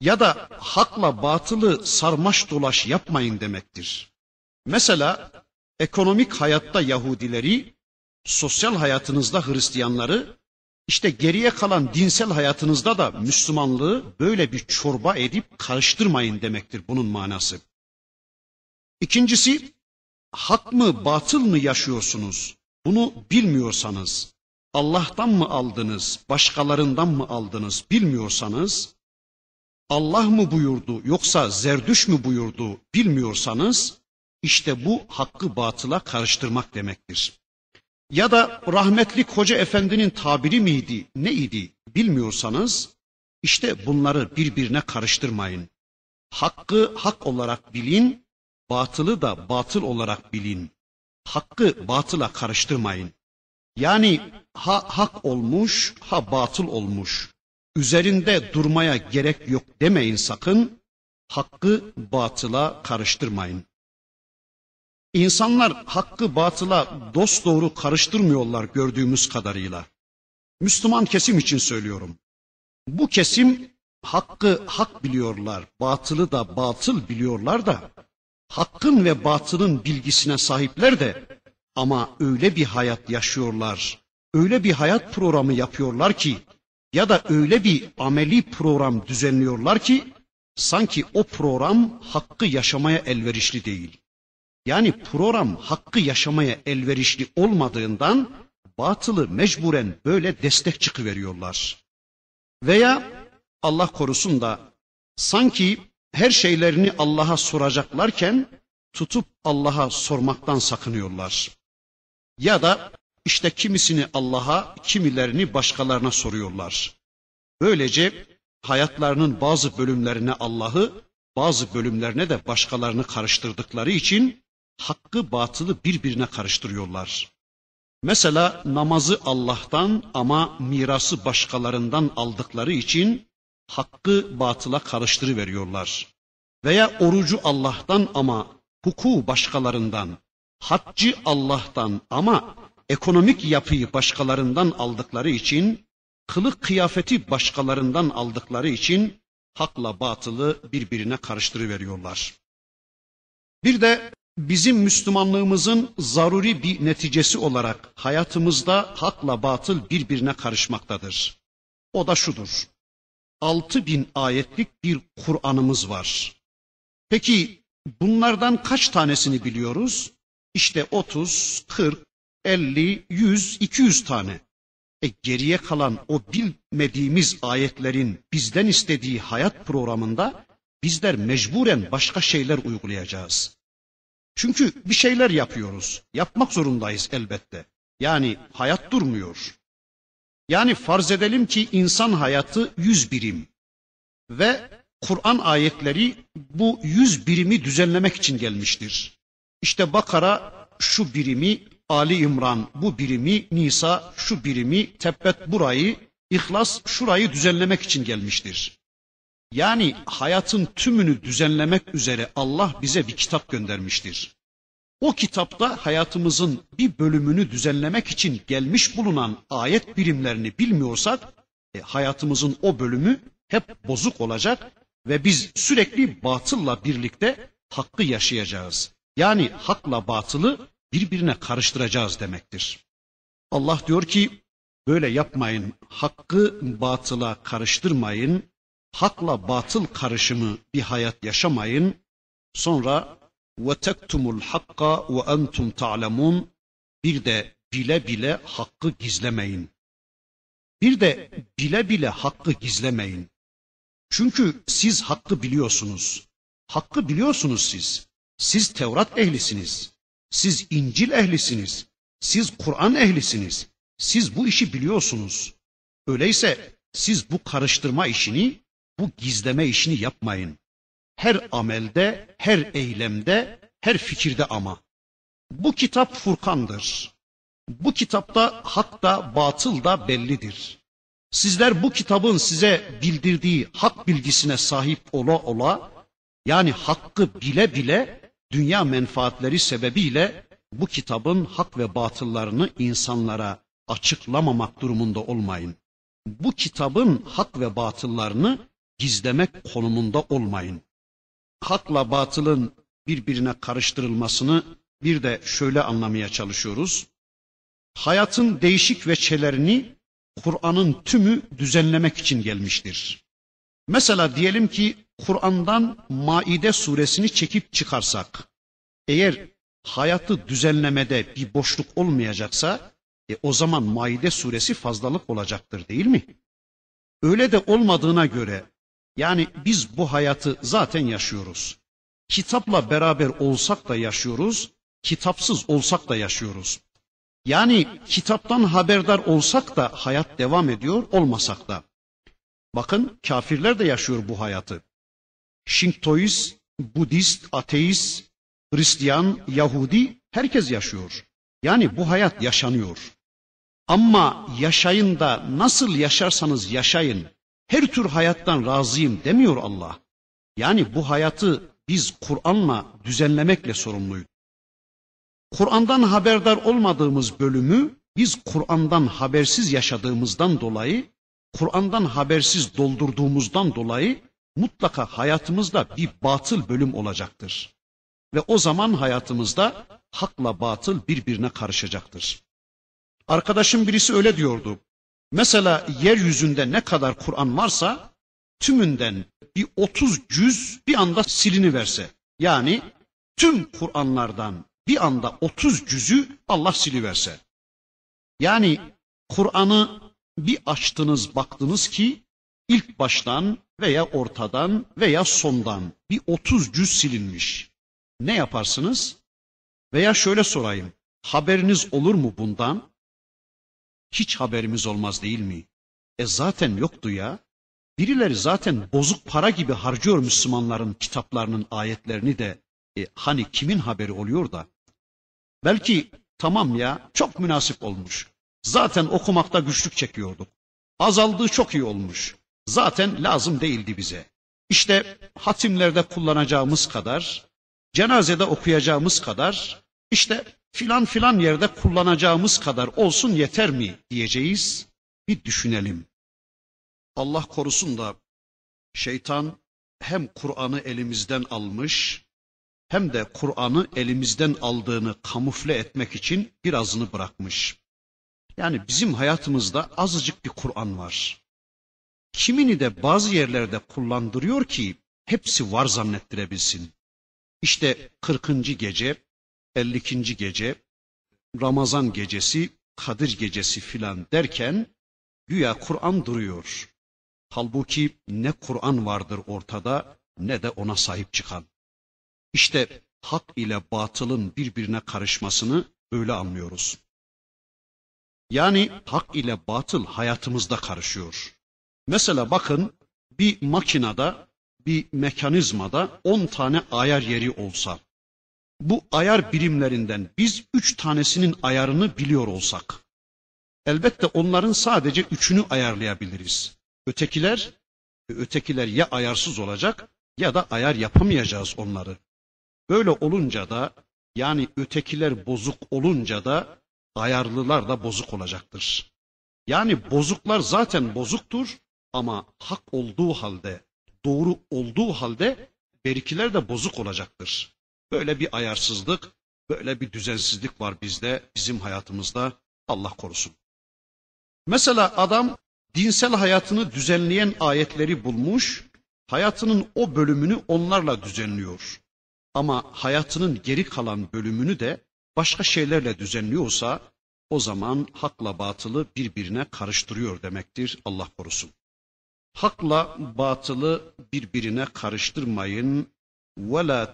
Ya da hakla batılı sarmaş dolaş yapmayın demektir. Mesela ekonomik hayatta Yahudileri, sosyal hayatınızda Hristiyanları, işte geriye kalan dinsel hayatınızda da Müslümanlığı böyle bir çorba edip karıştırmayın demektir bunun manası. İkincisi, hak mı batıl mı yaşıyorsunuz? Bunu bilmiyorsanız, Allah'tan mı aldınız, başkalarından mı aldınız bilmiyorsanız, Allah mı buyurdu yoksa zerdüş mü buyurdu bilmiyorsanız, işte bu hakkı batıla karıştırmak demektir. Ya da rahmetli Hoca Efendi'nin tabiri miydi, neydi bilmiyorsanız, işte bunları birbirine karıştırmayın. Hakkı hak olarak bilin, batılı da batıl olarak bilin. Hakkı batıla karıştırmayın. Yani ha hak olmuş, ha batıl olmuş. Üzerinde durmaya gerek yok demeyin sakın. Hakkı batıla karıştırmayın. İnsanlar hakkı batıla dost doğru karıştırmıyorlar gördüğümüz kadarıyla. Müslüman kesim için söylüyorum. Bu kesim hakkı hak biliyorlar, batılı da batıl biliyorlar da hakkın ve batılın bilgisine sahipler de ama öyle bir hayat yaşıyorlar, öyle bir hayat programı yapıyorlar ki ya da öyle bir ameli program düzenliyorlar ki sanki o program hakkı yaşamaya elverişli değil. Yani program hakkı yaşamaya elverişli olmadığından batılı mecburen böyle destek çıkıveriyorlar. Veya Allah korusun da sanki her şeylerini Allah'a soracaklarken tutup Allah'a sormaktan sakınıyorlar. Ya da işte kimisini Allah'a, kimilerini başkalarına soruyorlar. Böylece hayatlarının bazı bölümlerine Allah'ı, bazı bölümlerine de başkalarını karıştırdıkları için hakkı batılı birbirine karıştırıyorlar. Mesela namazı Allah'tan ama mirası başkalarından aldıkları için hakkı batıla karıştırıveriyorlar. Veya orucu Allah'tan ama hukuku başkalarından, haccı Allah'tan ama ekonomik yapıyı başkalarından aldıkları için, kılık kıyafeti başkalarından aldıkları için hakla batılı birbirine karıştırıveriyorlar. Bir de bizim Müslümanlığımızın zaruri bir neticesi olarak hayatımızda hakla batıl birbirine karışmaktadır. O da şudur. 6000 ayetlik bir Kur'an'ımız var. Peki bunlardan kaç tanesini biliyoruz? İşte 30, 40, 50, 100, 200 tane. E geriye kalan o bilmediğimiz ayetlerin bizden istediği hayat programında bizler mecburen başka şeyler uygulayacağız. Çünkü bir şeyler yapıyoruz. Yapmak zorundayız elbette. Yani hayat durmuyor. Yani farz edelim ki insan hayatı yüz birim ve Kur'an ayetleri bu yüz birimi düzenlemek için gelmiştir. İşte Bakara şu birimi, Ali İmran bu birimi, Nisa şu birimi, Tebbet burayı, İhlas şurayı düzenlemek için gelmiştir. Yani hayatın tümünü düzenlemek üzere Allah bize bir kitap göndermiştir. O kitapta hayatımızın bir bölümünü düzenlemek için gelmiş bulunan ayet birimlerini bilmiyorsak e, hayatımızın o bölümü hep bozuk olacak ve biz sürekli batılla birlikte hakkı yaşayacağız. Yani hakla batılı birbirine karıştıracağız demektir. Allah diyor ki böyle yapmayın. Hakkı batıla karıştırmayın. Hakla batıl karışımı bir hayat yaşamayın. Sonra ve tektumul hakka ve entum ta'lemun bir de bile bile hakkı gizlemeyin. Bir de bile bile hakkı gizlemeyin. Çünkü siz hakkı biliyorsunuz. Hakkı biliyorsunuz siz. Siz Tevrat ehlisiniz. Siz İncil ehlisiniz. Siz Kur'an ehlisiniz. Siz bu işi biliyorsunuz. Öyleyse siz bu karıştırma işini, bu gizleme işini yapmayın. Her amelde, her eylemde, her fikirde ama. Bu kitap Furkan'dır. Bu kitapta hak da batıl da bellidir. Sizler bu kitabın size bildirdiği hak bilgisine sahip ola ola, yani hakkı bile bile dünya menfaatleri sebebiyle bu kitabın hak ve batıllarını insanlara açıklamamak durumunda olmayın. Bu kitabın hak ve batıllarını gizlemek konumunda olmayın. Hakla batılın birbirine karıştırılmasını bir de şöyle anlamaya çalışıyoruz. Hayatın değişik veçelerini Kur'an'ın tümü düzenlemek için gelmiştir. Mesela diyelim ki Kur'an'dan Maide suresini çekip çıkarsak, eğer hayatı düzenlemede bir boşluk olmayacaksa, e, o zaman Maide suresi fazlalık olacaktır değil mi? Öyle de olmadığına göre, yani biz bu hayatı zaten yaşıyoruz. Kitapla beraber olsak da yaşıyoruz, kitapsız olsak da yaşıyoruz. Yani kitaptan haberdar olsak da hayat devam ediyor, olmasak da. Bakın kafirler de yaşıyor bu hayatı. Şintoist, Budist, ateist, Hristiyan, Yahudi herkes yaşıyor. Yani bu hayat yaşanıyor. Ama yaşayın da nasıl yaşarsanız yaşayın. Her tür hayattan razıyım demiyor Allah. Yani bu hayatı biz Kur'an'la düzenlemekle sorumluyuz. Kur'an'dan haberdar olmadığımız bölümü biz Kur'an'dan habersiz yaşadığımızdan dolayı, Kur'an'dan habersiz doldurduğumuzdan dolayı mutlaka hayatımızda bir batıl bölüm olacaktır. Ve o zaman hayatımızda hakla batıl birbirine karışacaktır. Arkadaşım birisi öyle diyordu. Mesela yeryüzünde ne kadar Kur'an varsa tümünden bir 30 cüz bir anda silini verse. Yani tüm Kur'anlardan bir anda 30 cüzü Allah siliverse. Yani Kur'an'ı bir açtınız baktınız ki ilk baştan veya ortadan veya sondan bir 30 cüz silinmiş. Ne yaparsınız? Veya şöyle sorayım. Haberiniz olur mu bundan? Hiç haberimiz olmaz değil mi? E zaten yoktu ya. Birileri zaten bozuk para gibi harcıyor Müslümanların kitaplarının ayetlerini de. E, hani kimin haberi oluyor da? Belki tamam ya çok münasip olmuş. Zaten okumakta güçlük çekiyorduk. Azaldığı çok iyi olmuş. Zaten lazım değildi bize. İşte hatimlerde kullanacağımız kadar, cenazede okuyacağımız kadar, işte filan filan yerde kullanacağımız kadar olsun yeter mi diyeceğiz. Bir düşünelim. Allah korusun da şeytan hem Kur'an'ı elimizden almış hem de Kur'an'ı elimizden aldığını kamufle etmek için birazını bırakmış. Yani bizim hayatımızda azıcık bir Kur'an var. Kimini de bazı yerlerde kullandırıyor ki hepsi var zannettirebilsin. İşte 40. gece, 52. gece, Ramazan gecesi, Kadir gecesi filan derken güya Kur'an duruyor. Halbuki ne Kur'an vardır ortada ne de ona sahip çıkan. İşte hak ile batılın birbirine karışmasını böyle anlıyoruz. Yani hak ile batıl hayatımızda karışıyor. Mesela bakın bir makinada, bir mekanizmada 10 tane ayar yeri olsa, bu ayar birimlerinden biz üç tanesinin ayarını biliyor olsak, elbette onların sadece üçünü ayarlayabiliriz. Ötekiler, ötekiler ya ayarsız olacak ya da ayar yapamayacağız onları. Böyle olunca da yani ötekiler bozuk olunca da ayarlılar da bozuk olacaktır. Yani bozuklar zaten bozuktur ama hak olduğu halde, doğru olduğu halde berikiler de bozuk olacaktır. Böyle bir ayarsızlık, böyle bir düzensizlik var bizde, bizim hayatımızda. Allah korusun. Mesela adam dinsel hayatını düzenleyen ayetleri bulmuş, hayatının o bölümünü onlarla düzenliyor. Ama hayatının geri kalan bölümünü de başka şeylerle düzenliyorsa o zaman hakla batılı birbirine karıştırıyor demektir Allah korusun. Hakla batılı birbirine karıştırmayın.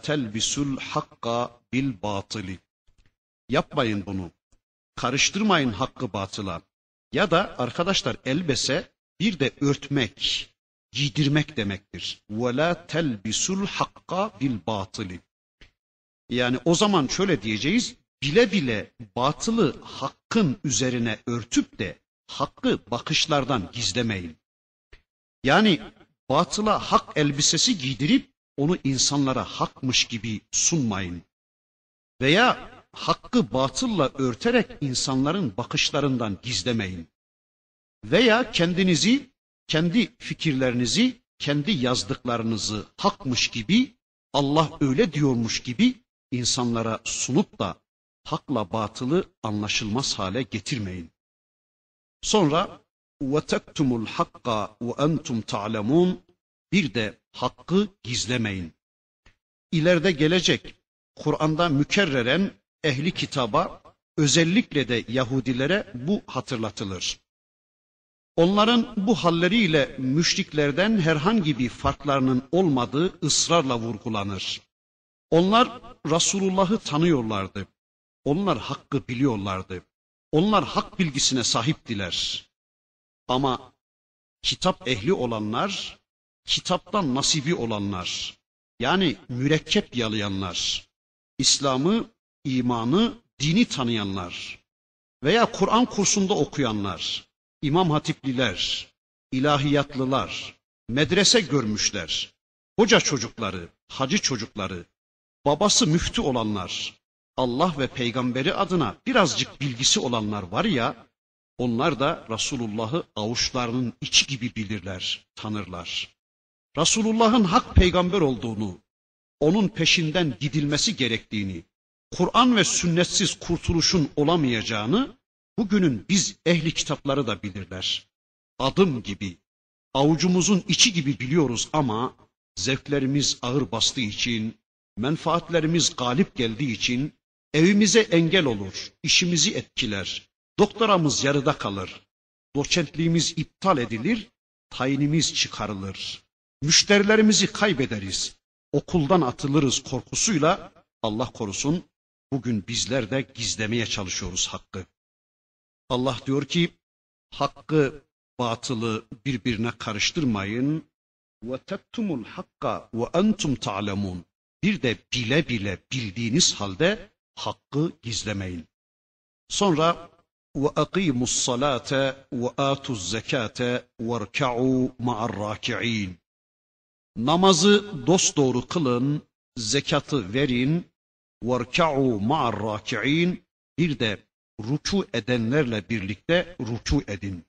Telbisul hakka bil batıli. Yapmayın bunu. Karıştırmayın hakkı batıla. Ya da arkadaşlar elbese bir de örtmek, giydirmek demektir. Telbisul hakka bil batıli. Yani o zaman şöyle diyeceğiz, bile bile batılı hakkın üzerine örtüp de hakkı bakışlardan gizlemeyin. Yani batıla hak elbisesi giydirip onu insanlara hakmış gibi sunmayın. Veya hakkı batılla örterek insanların bakışlarından gizlemeyin. Veya kendinizi, kendi fikirlerinizi, kendi yazdıklarınızı hakmış gibi, Allah öyle diyormuş gibi insanlara sunup da hakla batılı anlaşılmaz hale getirmeyin. Sonra وَتَكْتُمُ الْحَقَّ وَاَنْتُمْ تَعْلَمُونَ bir de hakkı gizlemeyin. İleride gelecek Kur'an'da mükerreren ehli kitaba özellikle de Yahudilere bu hatırlatılır. Onların bu halleriyle müşriklerden herhangi bir farklarının olmadığı ısrarla vurgulanır. Onlar Resulullah'ı tanıyorlardı. Onlar hakkı biliyorlardı. Onlar hak bilgisine sahiptiler. Ama kitap ehli olanlar, kitaptan nasibi olanlar, yani mürekkep yalayanlar, İslam'ı, imanı, dini tanıyanlar veya Kur'an kursunda okuyanlar, imam hatipliler, ilahiyatlılar, medrese görmüşler, hoca çocukları, hacı çocukları, babası müftü olanlar, Allah ve peygamberi adına birazcık bilgisi olanlar var ya, onlar da Resulullah'ı avuçlarının içi gibi bilirler, tanırlar. Resulullah'ın hak peygamber olduğunu, onun peşinden gidilmesi gerektiğini, Kur'an ve sünnetsiz kurtuluşun olamayacağını bugünün biz ehli kitapları da bilirler. Adım gibi, avucumuzun içi gibi biliyoruz ama zevklerimiz ağır bastığı için, menfaatlerimiz galip geldiği için evimize engel olur, işimizi etkiler, doktoramız yarıda kalır, doçentliğimiz iptal edilir, tayinimiz çıkarılır, müşterilerimizi kaybederiz, okuldan atılırız korkusuyla Allah korusun bugün bizler de gizlemeye çalışıyoruz hakkı. Allah diyor ki hakkı batılı birbirine karıştırmayın ve tektumul hakka ve entum ta'lemun. Bir de bile bile bildiğiniz halde hakkı gizlemeyin. Sonra ve akimus salate ve atuz zekate verka'u ma'ar raki'in. Namazı dosdoğru kılın, zekatı verin, verka'u ma'ar raki'in. Bir de ruku edenlerle birlikte ruku edin.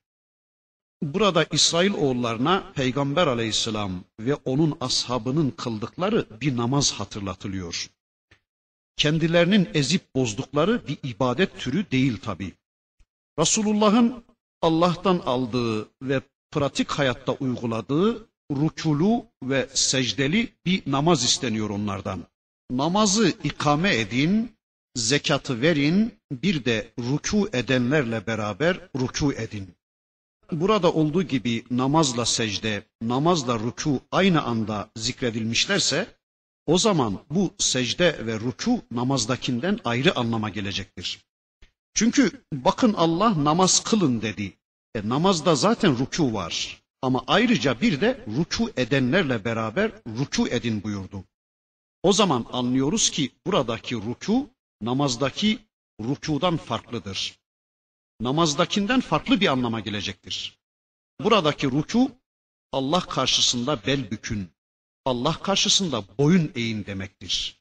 Burada İsrail oğullarına Peygamber aleyhisselam ve onun ashabının kıldıkları bir namaz hatırlatılıyor. kendilerinin ezip bozdukları bir ibadet türü değil tabi. Resulullah'ın Allah'tan aldığı ve pratik hayatta uyguladığı rükulu ve secdeli bir namaz isteniyor onlardan. Namazı ikame edin, zekatı verin, bir de ruku edenlerle beraber ruku edin. Burada olduğu gibi namazla secde, namazla ruku aynı anda zikredilmişlerse, o zaman bu secde ve ruku namazdakinden ayrı anlama gelecektir. Çünkü bakın Allah namaz kılın dedi. E, namazda zaten ruku var. Ama ayrıca bir de ruku edenlerle beraber ruku edin buyurdu. O zaman anlıyoruz ki buradaki ruku namazdaki rukudan farklıdır. Namazdakinden farklı bir anlama gelecektir. Buradaki ruku Allah karşısında bel bükün, Allah karşısında boyun eğin demektir.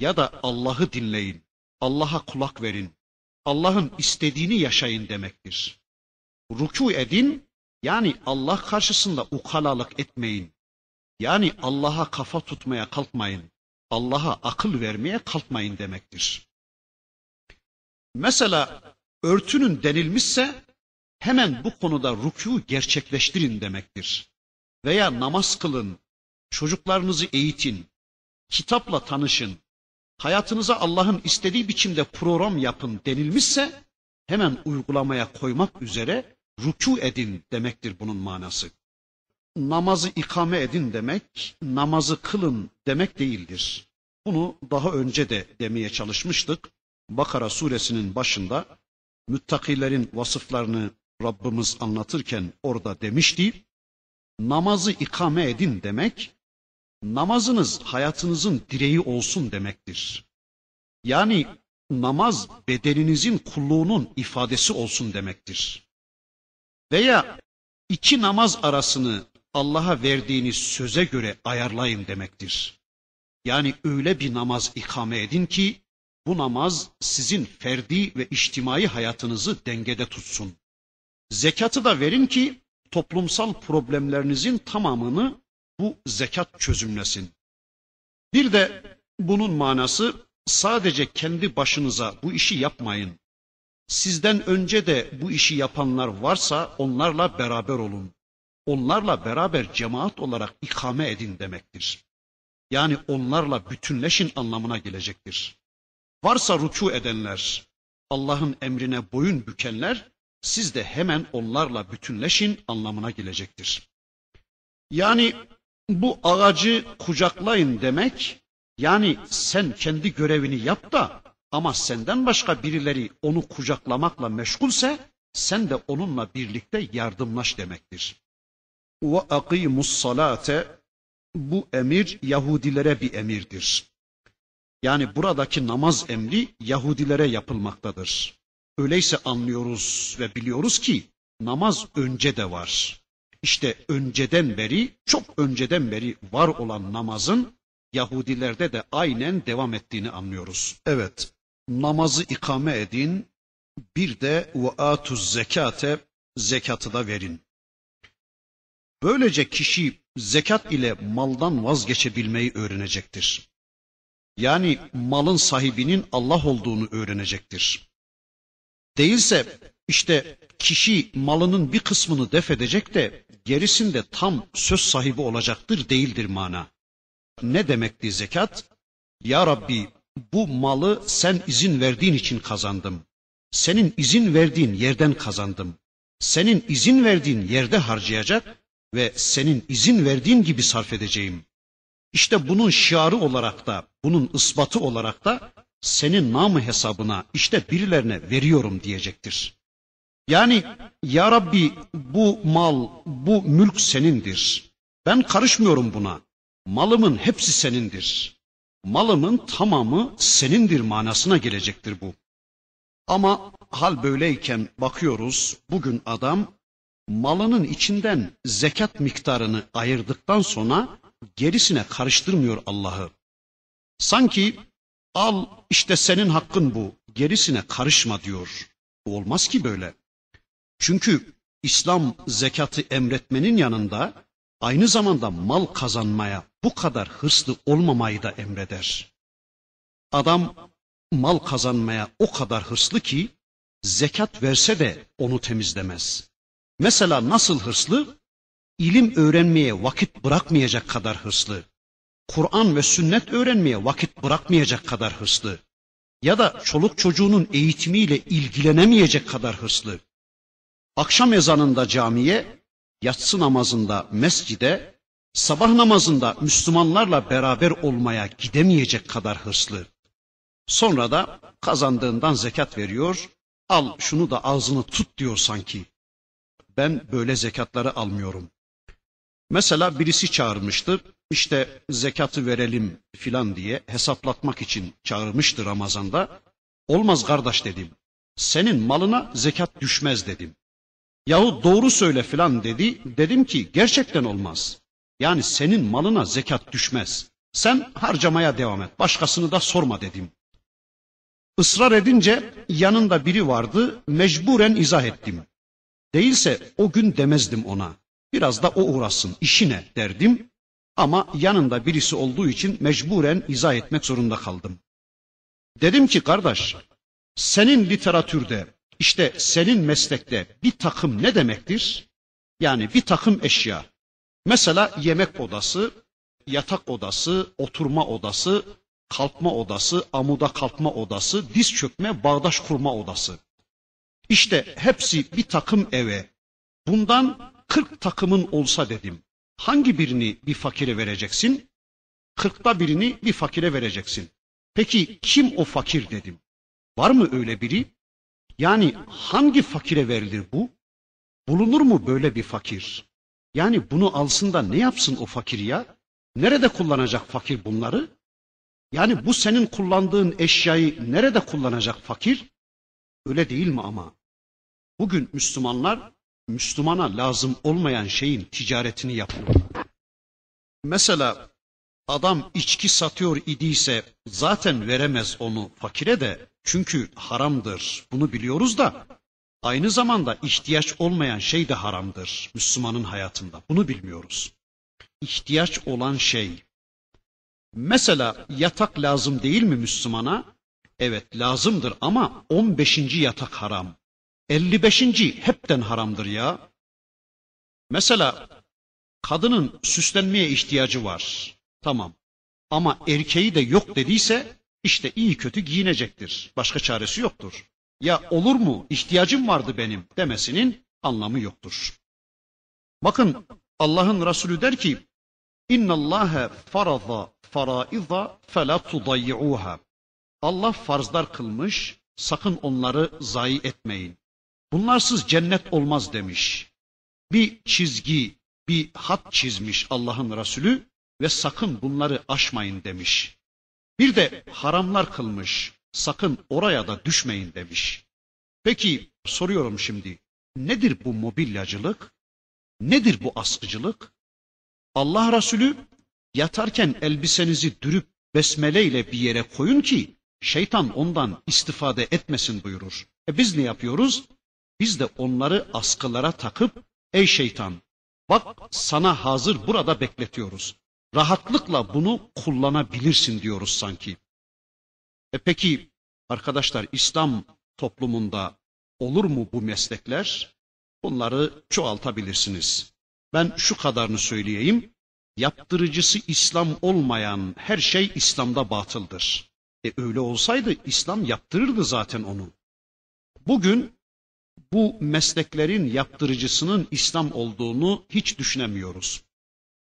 Ya da Allah'ı dinleyin, Allah'a kulak verin, Allah'ın istediğini yaşayın demektir. Ruku edin, yani Allah karşısında ukalalık etmeyin. Yani Allah'a kafa tutmaya kalkmayın. Allah'a akıl vermeye kalkmayın demektir. Mesela örtünün denilmişse hemen bu konuda rükû gerçekleştirin demektir. Veya namaz kılın, çocuklarınızı eğitin, kitapla tanışın, hayatınıza Allah'ın istediği biçimde program yapın denilmişse hemen uygulamaya koymak üzere rükû edin demektir bunun manası. Namazı ikame edin demek, namazı kılın demek değildir. Bunu daha önce de demeye çalışmıştık. Bakara suresinin başında müttakilerin vasıflarını Rabbimiz anlatırken orada demişti. Namazı ikame edin demek, namazınız hayatınızın direği olsun demektir. Yani namaz bedeninizin kulluğunun ifadesi olsun demektir. Veya iki namaz arasını Allah'a verdiğiniz söze göre ayarlayın demektir. Yani öyle bir namaz ikame edin ki bu namaz sizin ferdi ve içtimai hayatınızı dengede tutsun. Zekatı da verin ki toplumsal problemlerinizin tamamını bu zekat çözümlesin. Bir de bunun manası sadece kendi başınıza bu işi yapmayın. Sizden önce de bu işi yapanlar varsa onlarla beraber olun. Onlarla beraber cemaat olarak ikame edin demektir. Yani onlarla bütünleşin anlamına gelecektir. Varsa ruku edenler, Allah'ın emrine boyun bükenler, siz de hemen onlarla bütünleşin anlamına gelecektir. Yani bu ağacı kucaklayın demek, yani sen kendi görevini yap da ama senden başka birileri onu kucaklamakla meşgulse sen de onunla birlikte yardımlaş demektir. Ve akimus salate bu emir Yahudilere bir emirdir. Yani buradaki namaz emri Yahudilere yapılmaktadır. Öyleyse anlıyoruz ve biliyoruz ki namaz önce de var. İşte önceden beri, çok önceden beri var olan namazın Yahudilerde de aynen devam ettiğini anlıyoruz. Evet, namazı ikame edin, bir de ve zekate zekatı da verin. Böylece kişi zekat ile maldan vazgeçebilmeyi öğrenecektir. Yani malın sahibinin Allah olduğunu öğrenecektir. Değilse işte kişi malının bir kısmını def edecek de gerisinde tam söz sahibi olacaktır değildir mana. Ne demekti zekat? Ya Rabbi bu malı sen izin verdiğin için kazandım. Senin izin verdiğin yerden kazandım. Senin izin verdiğin yerde harcayacak ve senin izin verdiğin gibi sarf edeceğim. İşte bunun şiarı olarak da, bunun ispatı olarak da senin namı hesabına işte birilerine veriyorum diyecektir. Yani ya Rabbi bu mal, bu mülk senindir. Ben karışmıyorum buna. Malımın hepsi senindir malımın tamamı senindir manasına gelecektir bu. Ama hal böyleyken bakıyoruz bugün adam malının içinden zekat miktarını ayırdıktan sonra gerisine karıştırmıyor Allah'ı. Sanki al işte senin hakkın bu gerisine karışma diyor. Olmaz ki böyle. Çünkü İslam zekatı emretmenin yanında aynı zamanda mal kazanmaya bu kadar hırslı olmamayı da emreder. Adam mal kazanmaya o kadar hırslı ki zekat verse de onu temizlemez. Mesela nasıl hırslı? İlim öğrenmeye vakit bırakmayacak kadar hırslı. Kur'an ve sünnet öğrenmeye vakit bırakmayacak kadar hırslı. Ya da çoluk çocuğunun eğitimiyle ilgilenemeyecek kadar hırslı. Akşam ezanında camiye, yatsı namazında mescide, sabah namazında Müslümanlarla beraber olmaya gidemeyecek kadar hırslı. Sonra da kazandığından zekat veriyor, al şunu da ağzını tut diyor sanki. Ben böyle zekatları almıyorum. Mesela birisi çağırmıştı, işte zekatı verelim filan diye hesaplatmak için çağırmıştı Ramazan'da. Olmaz kardeş dedim. Senin malına zekat düşmez dedim. Yahu doğru söyle filan dedi. Dedim ki gerçekten olmaz. Yani senin malına zekat düşmez. Sen harcamaya devam et. Başkasını da sorma dedim. Israr edince yanında biri vardı. Mecburen izah ettim. Değilse o gün demezdim ona. Biraz da o uğraşsın. işine derdim. Ama yanında birisi olduğu için mecburen izah etmek zorunda kaldım. Dedim ki kardeş, senin literatürde, işte senin meslekte bir takım ne demektir? Yani bir takım eşya. Mesela yemek odası, yatak odası, oturma odası, kalkma odası, amuda kalkma odası, diz çökme, bağdaş kurma odası. İşte hepsi bir takım eve. Bundan 40 takımın olsa dedim. Hangi birini bir fakire vereceksin? Kırkta birini bir fakire vereceksin. Peki kim o fakir dedim. Var mı öyle biri? Yani hangi fakire verilir bu? Bulunur mu böyle bir fakir? Yani bunu alsın da ne yapsın o fakir ya? Nerede kullanacak fakir bunları? Yani bu senin kullandığın eşyayı nerede kullanacak fakir? Öyle değil mi ama? Bugün Müslümanlar Müslümana lazım olmayan şeyin ticaretini yapıyor. Mesela adam içki satıyor idiyse zaten veremez onu fakire de çünkü haramdır. Bunu biliyoruz da aynı zamanda ihtiyaç olmayan şey de haramdır Müslümanın hayatında. Bunu bilmiyoruz. İhtiyaç olan şey. Mesela yatak lazım değil mi Müslümana? Evet lazımdır ama 15. yatak haram. 55. hepten haramdır ya. Mesela kadının süslenmeye ihtiyacı var. Tamam. Ama erkeği de yok dediyse işte iyi kötü giyinecektir. Başka çaresi yoktur. Ya olur mu ihtiyacım vardı benim demesinin anlamı yoktur. Bakın Allah'ın Resulü der ki İnna Allahe faraza faraiza fela tudayyi'uha. Allah farzlar kılmış, sakın onları zayi etmeyin. Bunlarsız cennet olmaz demiş. Bir çizgi, bir hat çizmiş Allah'ın Resulü ve sakın bunları aşmayın demiş. Bir de haramlar kılmış, sakın oraya da düşmeyin demiş. Peki soruyorum şimdi, nedir bu mobilyacılık? Nedir bu askıcılık? Allah Resulü yatarken elbisenizi dürüp besmele ile bir yere koyun ki şeytan ondan istifade etmesin buyurur. E biz ne yapıyoruz? Biz de onları askılara takıp ey şeytan bak sana hazır burada bekletiyoruz. Rahatlıkla bunu kullanabilirsin diyoruz sanki. E peki arkadaşlar İslam toplumunda olur mu bu meslekler? Bunları çoğaltabilirsiniz. Ben şu kadarını söyleyeyim. Yaptırıcısı İslam olmayan her şey İslam'da batıldır. E öyle olsaydı İslam yaptırırdı zaten onu. Bugün bu mesleklerin yaptırıcısının İslam olduğunu hiç düşünemiyoruz.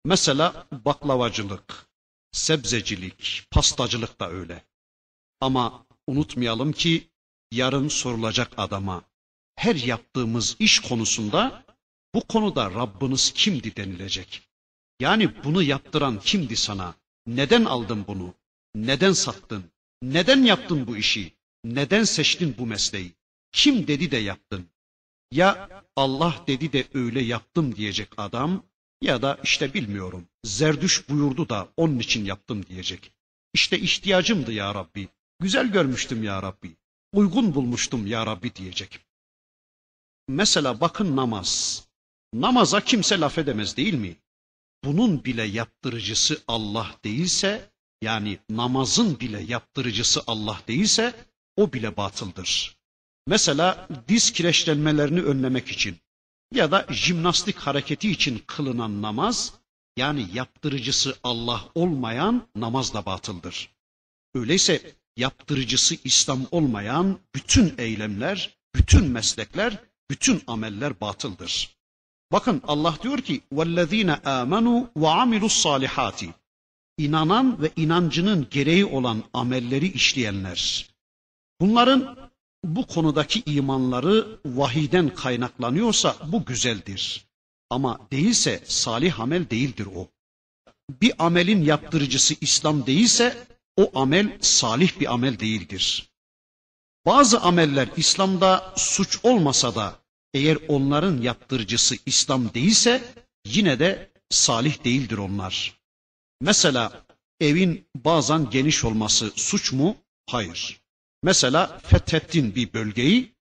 Mesela baklavacılık, sebzecilik, pastacılık da öyle. Ama unutmayalım ki yarın sorulacak adama her yaptığımız iş konusunda bu konuda Rabbiniz kimdi denilecek. Yani bunu yaptıran kimdi sana? Neden aldın bunu? Neden sattın? Neden yaptın bu işi? Neden seçtin bu mesleği? Kim dedi de yaptın? Ya Allah dedi de öyle yaptım diyecek adam ya da işte bilmiyorum. Zerdüş buyurdu da onun için yaptım diyecek. İşte ihtiyacımdı ya Rabbi. Güzel görmüştüm ya Rabbi. Uygun bulmuştum ya Rabbi diyecek. Mesela bakın namaz. Namaza kimse laf edemez değil mi? Bunun bile yaptırıcısı Allah değilse yani namazın bile yaptırıcısı Allah değilse o bile batıldır. Mesela diz kireçlenmelerini önlemek için ya da jimnastik hareketi için kılınan namaz yani yaptırıcısı Allah olmayan namaz da batıldır. Öyleyse yaptırıcısı İslam olmayan bütün eylemler, bütün meslekler, bütün ameller batıldır. Bakın Allah diyor ki: "Vellezine amenu ve amilus salihati." İnanan ve inancının gereği olan amelleri işleyenler. Bunların bu konudaki imanları vahiden kaynaklanıyorsa bu güzeldir. Ama değilse salih amel değildir o. Bir amelin yaptırıcısı İslam değilse o amel salih bir amel değildir. Bazı ameller İslam'da suç olmasa da eğer onların yaptırıcısı İslam değilse yine de salih değildir onlar. Mesela evin bazen geniş olması suç mu? Hayır. Mesela fethettin bir bölgeyi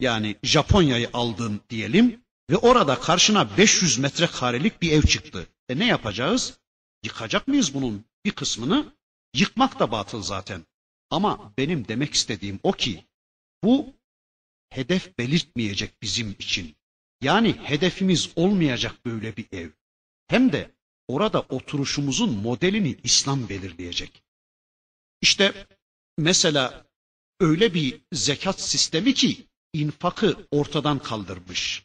yani Japonya'yı aldın diyelim ve orada karşına 500 metrekarelik bir ev çıktı. E ne yapacağız? Yıkacak mıyız bunun bir kısmını? Yıkmak da batıl zaten. Ama benim demek istediğim o ki bu hedef belirtmeyecek bizim için. Yani hedefimiz olmayacak böyle bir ev. Hem de orada oturuşumuzun modelini İslam belirleyecek. İşte mesela öyle bir zekat sistemi ki infakı ortadan kaldırmış.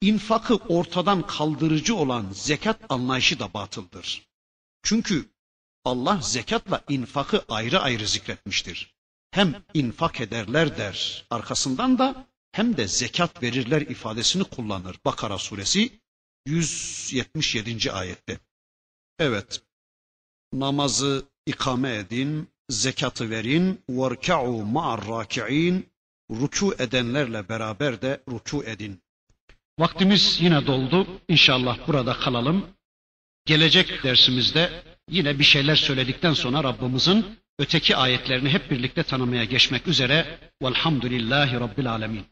İnfakı ortadan kaldırıcı olan zekat anlayışı da batıldır. Çünkü Allah zekatla infakı ayrı ayrı zikretmiştir. Hem infak ederler der arkasından da hem de zekat verirler ifadesini kullanır. Bakara suresi 177. ayette. Evet. Namazı ikame edin, zekatı verin, varka'u ma'ar-raki'in, ruku edenlerle beraber de ruku edin. Vaktimiz yine doldu. İnşallah burada kalalım. Gelecek dersimizde yine bir şeyler söyledikten sonra Rabbimizin öteki ayetlerini hep birlikte tanımaya geçmek üzere. Velhamdülillahi Rabbil Alemin.